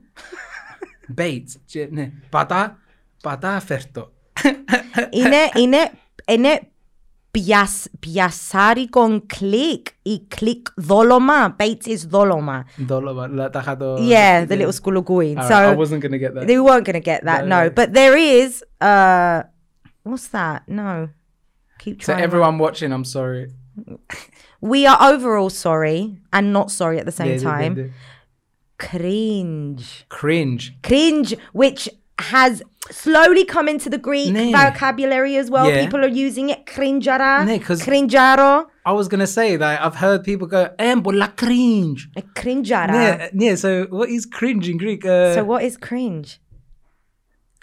bait. Bait. bada, bada ferto είναι, είναι, είναι πιασ, πιασάρικον κλικ ή κλικ δόλωμα. Bates is δόλωμα. Δόλωμα. λα- Τα είχα το... Yeah, the little skuluguin. Alright, So I wasn't gonna get that. they weren't going to get that, No, no. no. But there is, uh, what's that? No. Keep So trying. everyone watching, I'm sorry. We are overall sorry and not sorry at the same Yeah, yeah, time. yeah, yeah. Cringe. Cringe. Cringe, which has slowly come into the Greek Ναι. vocabulary as well. Yeah. People are using it. Cringeara. Ναι, 'cause- Cringearo. I was gonna say that I've heard people go, "Eh, πολλά cringe." Cringeara. Yeah, yeah. So what is cringe in Greek? Uh, So what is cringe?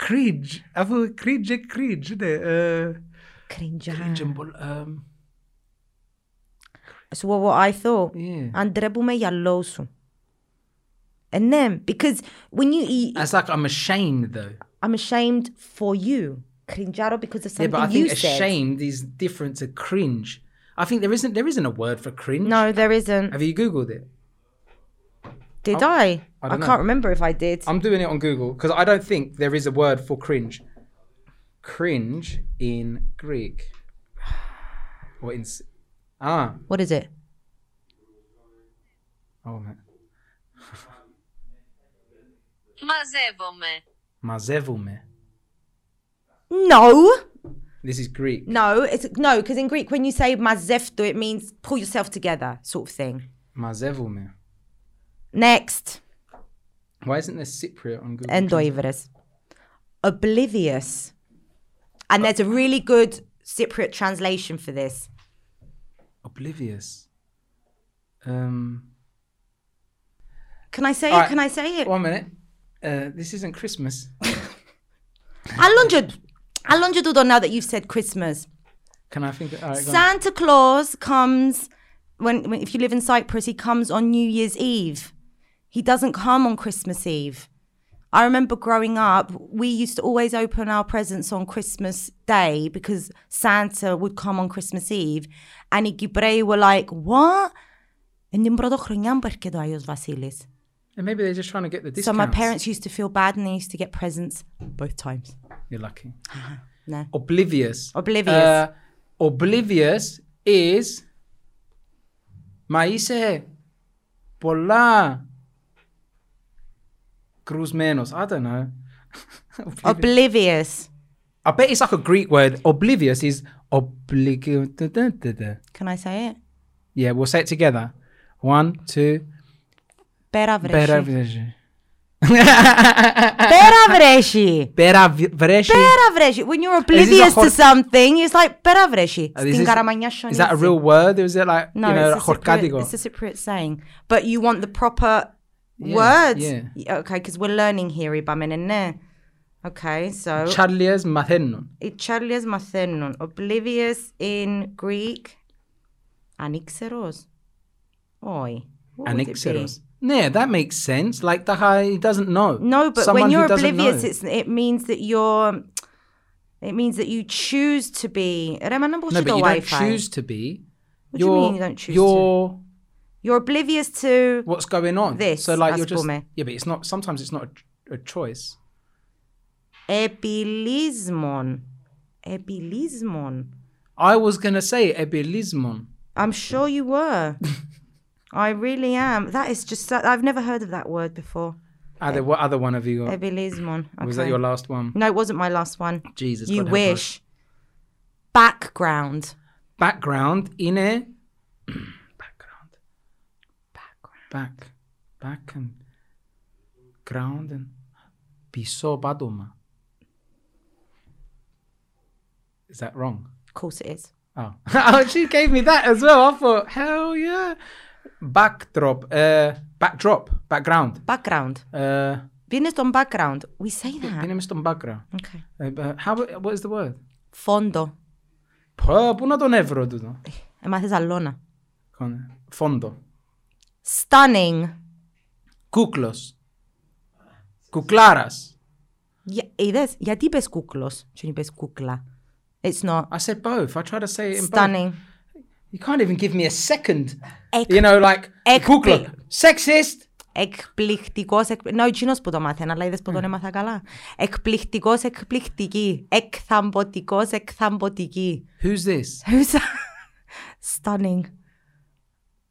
cringe. I thought cringe, eh, cringe, isn't it? Uh, Cringeara. cringe and bol- um, So what, what I thought. yeah. Αντρέπουμε γυαλό σου. And then, because when you eat, It's like I'm ashamed though. I'm ashamed for you. Cringearo because of something Yeah, something but I think you said. ashamed is different to cringe. I think there isn't there isn't a word for cringe. No, there isn't. Have you googled it? Did I'm- I? I I, can't remember if I did. I'm doing it on Google because I don't think there is a word for cringe. Cringe in Greek. Or in ah what is it? oh man. Μαζεύομαι. Μαζεύομαι. No, This is Greek. no, it's no because in Greek when you say mazefto, it means pull yourself together, sort of thing. Μαζεύομαι. Next, Why isn't there Cypriot on Google? endoivres. Oblivious. And there's a really good Cypriot translation for this. Oblivious. Um. Can I say Alright. it? Can I say it? One minute. Uh, this isn't Christmas. How long did how long did you do now that you've said Christmas? Can I think? All right, go on. Santa Claus comes when, when if you live in Cyprus, he comes on New Year's Eve. He doesn't come on Christmas Eve. I remember growing up, we used to always open our presents on Christmas Day because Santa would come on Christmas Eve. And οι Κυπρέοι were like, what? And την πρώτη χρονιά μου έρχεται ο Άγιος Βασίλης. And maybe they're just trying to get the So discounts. my parents used to feel bad and they used to get presents both times. You're lucky. No. Oblivious. Oblivious. Uh, oblivious is. Μα είσαι πολλά Cruz menos. I don't know. Oblivious. I bet it's like a Greek word. Oblivious is oblig. Can I say it? Yeah, we'll say it together. One, two. Peravreshi. Peravreshi. Peravreshi. Peravreshi. Peravreshi. When you're oblivious to something, it's like peravreshi. Uh, this is, is that a real word or is it like No, you know it's, a Cypriot, it's a Cypriot saying. But you want the proper Yeah, words. yeah. Okay, because we're learning here, Ibamenene. Okay, so Charlies mathenon. Charlias mathenon. Oblivious in Greek. Anixeros. Oi. What would it be? Anixeros. Yeah, that makes sense. Like the guy he doesn't know. No, but Someone when you're oblivious, it means that you're. It means that you choose to be. No, but you don't choose to be. What do you you're, mean you don't choose? You're You're oblivious to. what's going on. This, So like you're just aspume. yeah, but it's not. Sometimes it's not a, a choice. Epilismon. Epilismon. I was gonna say ebilismon. I'm sure you were. I really am. That is just. I've never heard of that word before. Other what other one have you got? Epilismon. Or Was that your last one? No, it wasn't my last one. Jesus. you God wish. Background. Background in a background. Back. Back and ground and piso badoma. Is that wrong? Of course it is. Oh. oh, she gave me that as well. I thought, hell yeah Backdrop, uh, backdrop, background. Background. Uh, Vienes on background. We say that. Bine on background. Okay. Uh, but how, what is the word? Fondo. Πω, πού να τον έβρω τούτο. Έμαθες αλώνα. Κον- Φόντο. Stunning. Κούκλος. Κουκλάρας. Για, είδες, γιατί είπες κούκλος και είπες κούκλα. It's not. I said both. I tried to say it in both. Stunning. You can't even give me a second. Εκ, You know, like, Εκ- κούκλο. Sexist. Εκπληκτικός, εκ... No, εκείνος που το μάθαινε, αλλά είδες που τον έμαθα καλά. Εκπληκτικός, εκπληκτική. Εκθαμποτικός, εκθαμποτική. Who's this? Who's that? Stunning.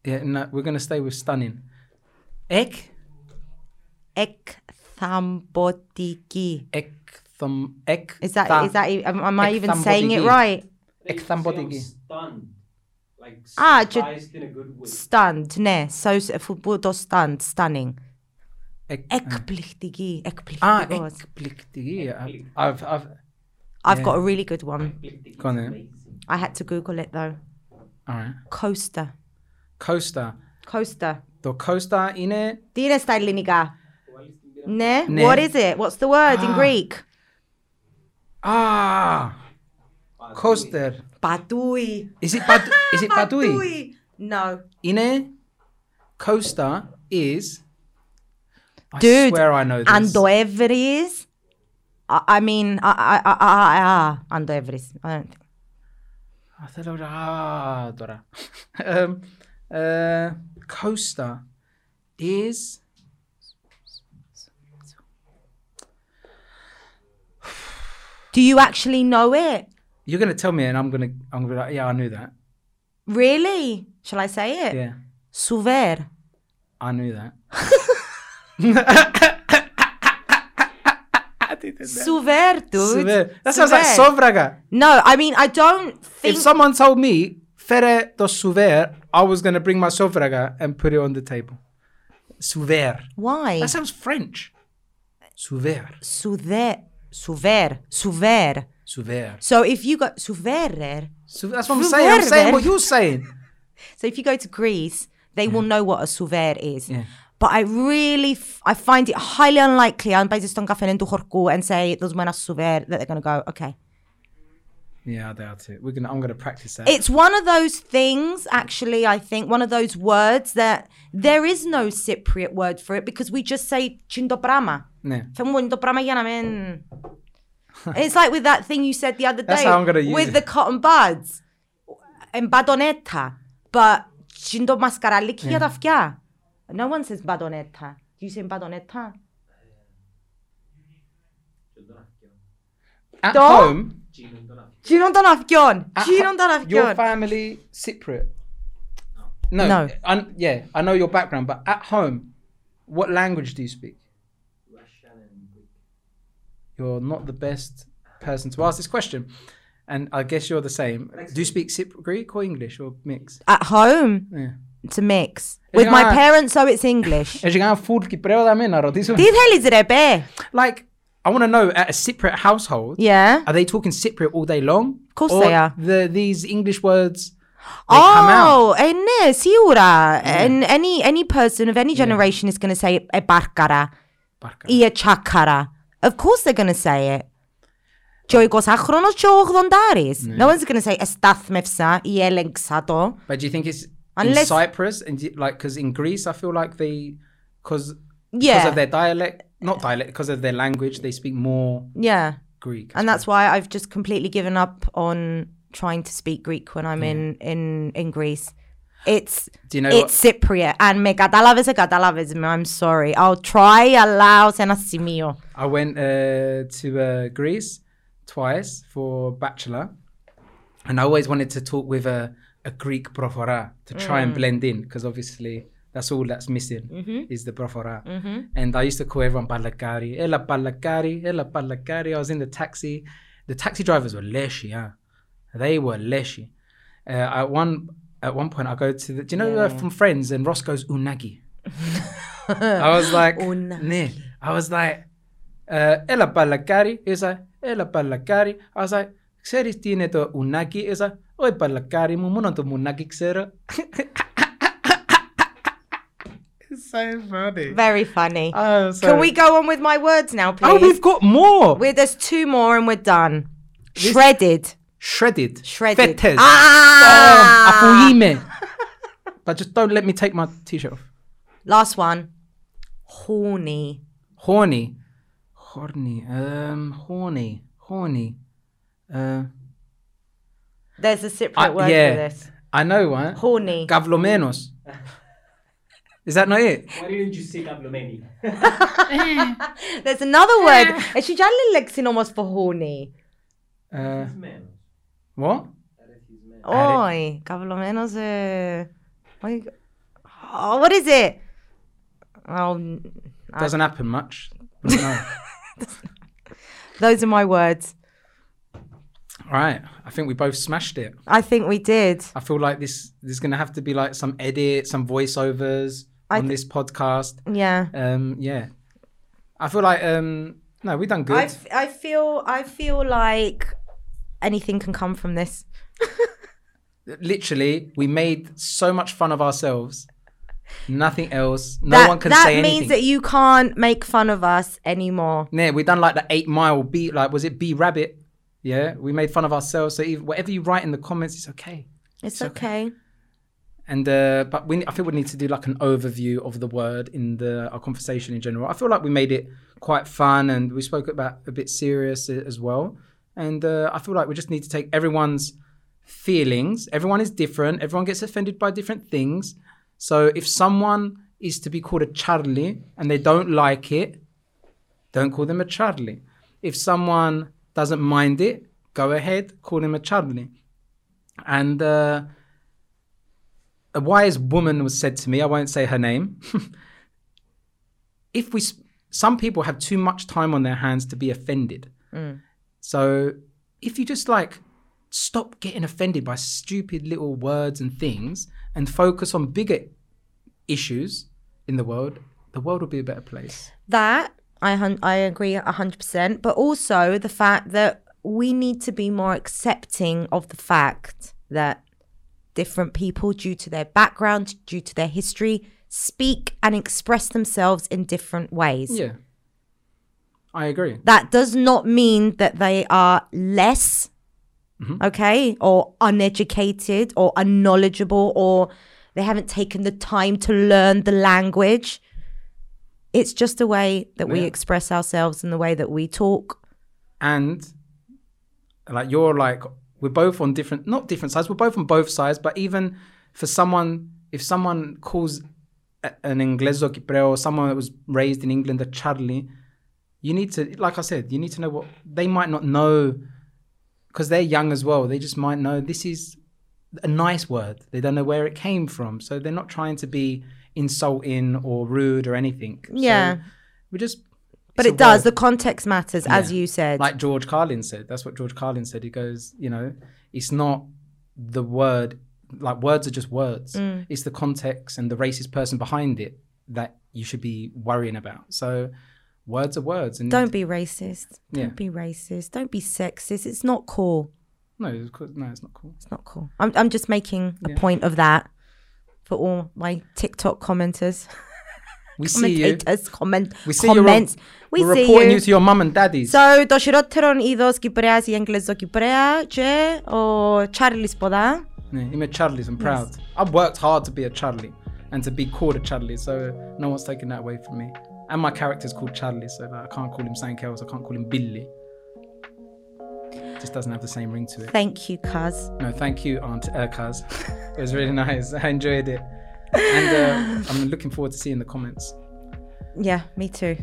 Yeah, no, we're going to stay with stunning. Ek. Εκθαμποτική. Ektham. Ek. Is that, is that, am, am I even saying it Εκθαμποτική. right? Εκθαμποτική. Stunned. Like Ah, ju- surprised in a good way. Stunned, ναι. So, που το stunned, stunning. Ek. Εκπληκτική, Ah, εκπληκτικός. εκπληκτική. I've, I've, I've I've yeah. got a really good one. gone there. I had to Google it though. All right. Coaster. Coaster. Coaster. Το coaster είναι Τι είναι στα ελληνικά? Ναι. Ναι. What is it? What's the word in Ah. Greek? Ah, coaster. Πατούι. Is it pad? Is it padui? No. Είναι coaster is. I Dude, swear I know this. Αν το έβρις, I, I mean, I, I, I, I, I, αν το έβρις. I don't think. I θέλω ah τώρα. um, uh, coaster is. Do you actually know it? You're gonna tell me, and I'm gonna I'm gonna be like, yeah, I knew that. Really? Shall I say it? Yeah, Souver. I knew that. Souver, dude. Souver. That sounds like sovraga. No, I mean, I don't think. If someone told me fere do souver, I was gonna bring my sovraga and put it on the table. Souver. Why? That sounds French. Souver. Souver. Souver. Souver. Souver. So if you go. Souverer. So that's what I'm saying. I'm saying what Souver. you're saying. So if you go to Greece, they will know what a souver is. Yeah. But I really, f- I find it highly unlikely αν παίζεις στον καφέ του χορκού and say δώσ' μου ένα souver that they're going to go, okay. Yeah, I doubt it. We're gonna. I'm gonna practice that. It's one of those things, actually, I think, one of those words that there is no Cypriot word for it because we just say chindoprama. Ναι. Φεύγουμε το πράγμα για να μην... It's like with that thing you said the other day That's how I'm gonna use with it. the cotton buds. Εμπατονέτα. But τσιντο μασκαραλίκι για τα αυτιά. No one says badonetta. Do you say badonetta? At Το- home, Τσινον των αυτιών. at Τσινον των ho- your αυτιών. family Cypriot. No. No. I, yeah, I know your background, but at home, what language do you speak? you're not the best person to ask this question. And I guess you're the same. Do you speak Cypriot Greek or English or mix? At home, Yeah. to mix. With my Yeah. parents, so it's English. Έχει κανένα full Κυπρέο δαμέ να ρωτήσω. Τι θέλεις ρε πέ. Like, I want to know at a Cypriot household, Yeah. are they talking Cypriot all day long? Of course or they are. The, these English words, they come out. Oh, ε, ναι, σίγουρα. And any, any person of any generation is going to say ε μπάρκαρα Barca. ή ε τσάκαρα. Of course they're going to say it. Και ο 20χρονος και ο 80άρης. No one's going to say εστάθμευσα ή έλεγξα το. But do you think it's in Unless- Cyprus and do- like because in Greece I feel like they because because Yeah. of their dialect, not dialect, because of their language, they speak more Yeah. Greek. And that's why I've just completely given up on trying to speak Greek when I'm in, in, in Greece. It's do you know it's what? Cypriot and me Catalavez e Catalavez. I'm sorry. I'll try Alaus and I went uh, to uh, Greece twice for bachelor, and I always wanted to talk with a, a Greek profora to try mm. and blend in because obviously that's all that's missing mm-hmm. is the profora. Mm-hmm. And I used to call everyone palakari, Ella Balakari, Ella Balakari. I was in the taxi. The taxi drivers were leshy, huh? They were leshy. Uh, at one at one point, I go to the. Do you know uh, from Friends? And Ross goes unagi. I was like, Unagi. "Nah." I was like, uh, Ella Balakari. He's like, Ella Balakari. I was like, ξέρεις τι είναι το ουνάκι. He's like, Όχι παλακάρι μου, μόνο το μουνάκι ξέρω. It's so funny. Very funny. Oh, so- Can we go on with my words now, please? Oh, we've got more. We're, there's two more and we're done. Shredded. Shredded. Shredded. Fetters. Ah! Ah. Afuyime. but just don't let me take my t-shirt off. Last one. Horny. Horny. Horny. Um, horny. Horny. Uh, There's a separate I, word yeah, for this. I know one. Horny. Gavlomenos. Is that not it? Why didn't you say gavlomeni? There's another word. It's actually, almost for horny. Uh, what? Όχι. Καυλωμένος... ε, όχι. Oh, what is it? Oh, n- Doesn't happen much. Wouldn't know. those are my words. All right. I think we both smashed it. I think we did. I feel like this there's gonna have to be like some edit, some voiceovers I on th- this podcast. Yeah. Um, yeah. I feel like um, no, we done good. I, f- I feel I feel like anything can come from this. Literally, we made so much fun of ourselves. Nothing else. No that one can say means anything. that means that you can't make fun of us anymore. Yeah, we done like the eight mile beat. Like, was it B Rabbit? Yeah, we made fun of ourselves. So even, whatever you write in the comments, it's okay. It's okay. And uh, but we, I think we need to do like an overview of the word in the our conversation in general. I feel like we made it quite fun, and we spoke about a bit serious as well. And uh, I feel like we just need to take everyone's feelings. Everyone is different. Everyone gets offended by different things. So if someone is to be called a Charlie and they don't like it, don't call them a Charlie. If someone doesn't mind it, go ahead, call him a Charlie. And uh, a wise woman was said to me, I won't say her name. if we, some people have too much time on their hands to be offended. So if you just like stop getting offended by stupid little words and things and focus on bigger issues in the world, the world will be a better place. That I I agree hundred percent, but also the fact that we need to be more accepting of the fact that different people, due to their background, due to their history, speak and express themselves in different ways. Yeah. I agree. That does not mean that they are less, Mm-hmm. okay, or uneducated or unknowledgeable or they haven't taken the time to learn the language. It's just a way that we express ourselves and the way that we talk. and like you're like we're both on different not different sides we're both on both sides but even for someone if someone calls an ingleso or someone that was raised in england a charlie you need to like i said you need to know what they might not know because they're young as well they just might know this is a nice word they don't know where it came from so they're not trying to be insulting or rude or anything Yeah. so we just But it does. word. The context matters, as you said. like George Carlin said. That's what George Carlin said. He goes, you know, it's not the word. Like words are just words. Mm. It's the context and the racist person behind it that you should be worrying about. So, words are words. And Don't be racist. Don't Yeah. be racist. Don't be sexist. It's not cool. No, of course- no, it's not cool. It's not cool. I'm, I'm just making a Yeah. point of that for all my TikTok commenters, We see you. commentators, comment, We see you. comments. We We're see reporting you. you to your mum and daddies. So, το χειρότερο είδος Κυπρέας ή Έγγλες Κυπρέα και ο Τσάρλις ποδά. Yeah, I'm a Charlie's. I'm proud. I've worked hard to be a Charlie and to be called a Charlie, so no one's taking that away from me. And my character's called Charlie, so like, I can't call him something else. I can't call him Billy. Just doesn't have the same ring to it. Thank you, cuz. No, thank you, Aunt uh, Kaz. it was really nice. I enjoyed it, and uh, I'm looking forward to seeing the comments. Yeah, me too.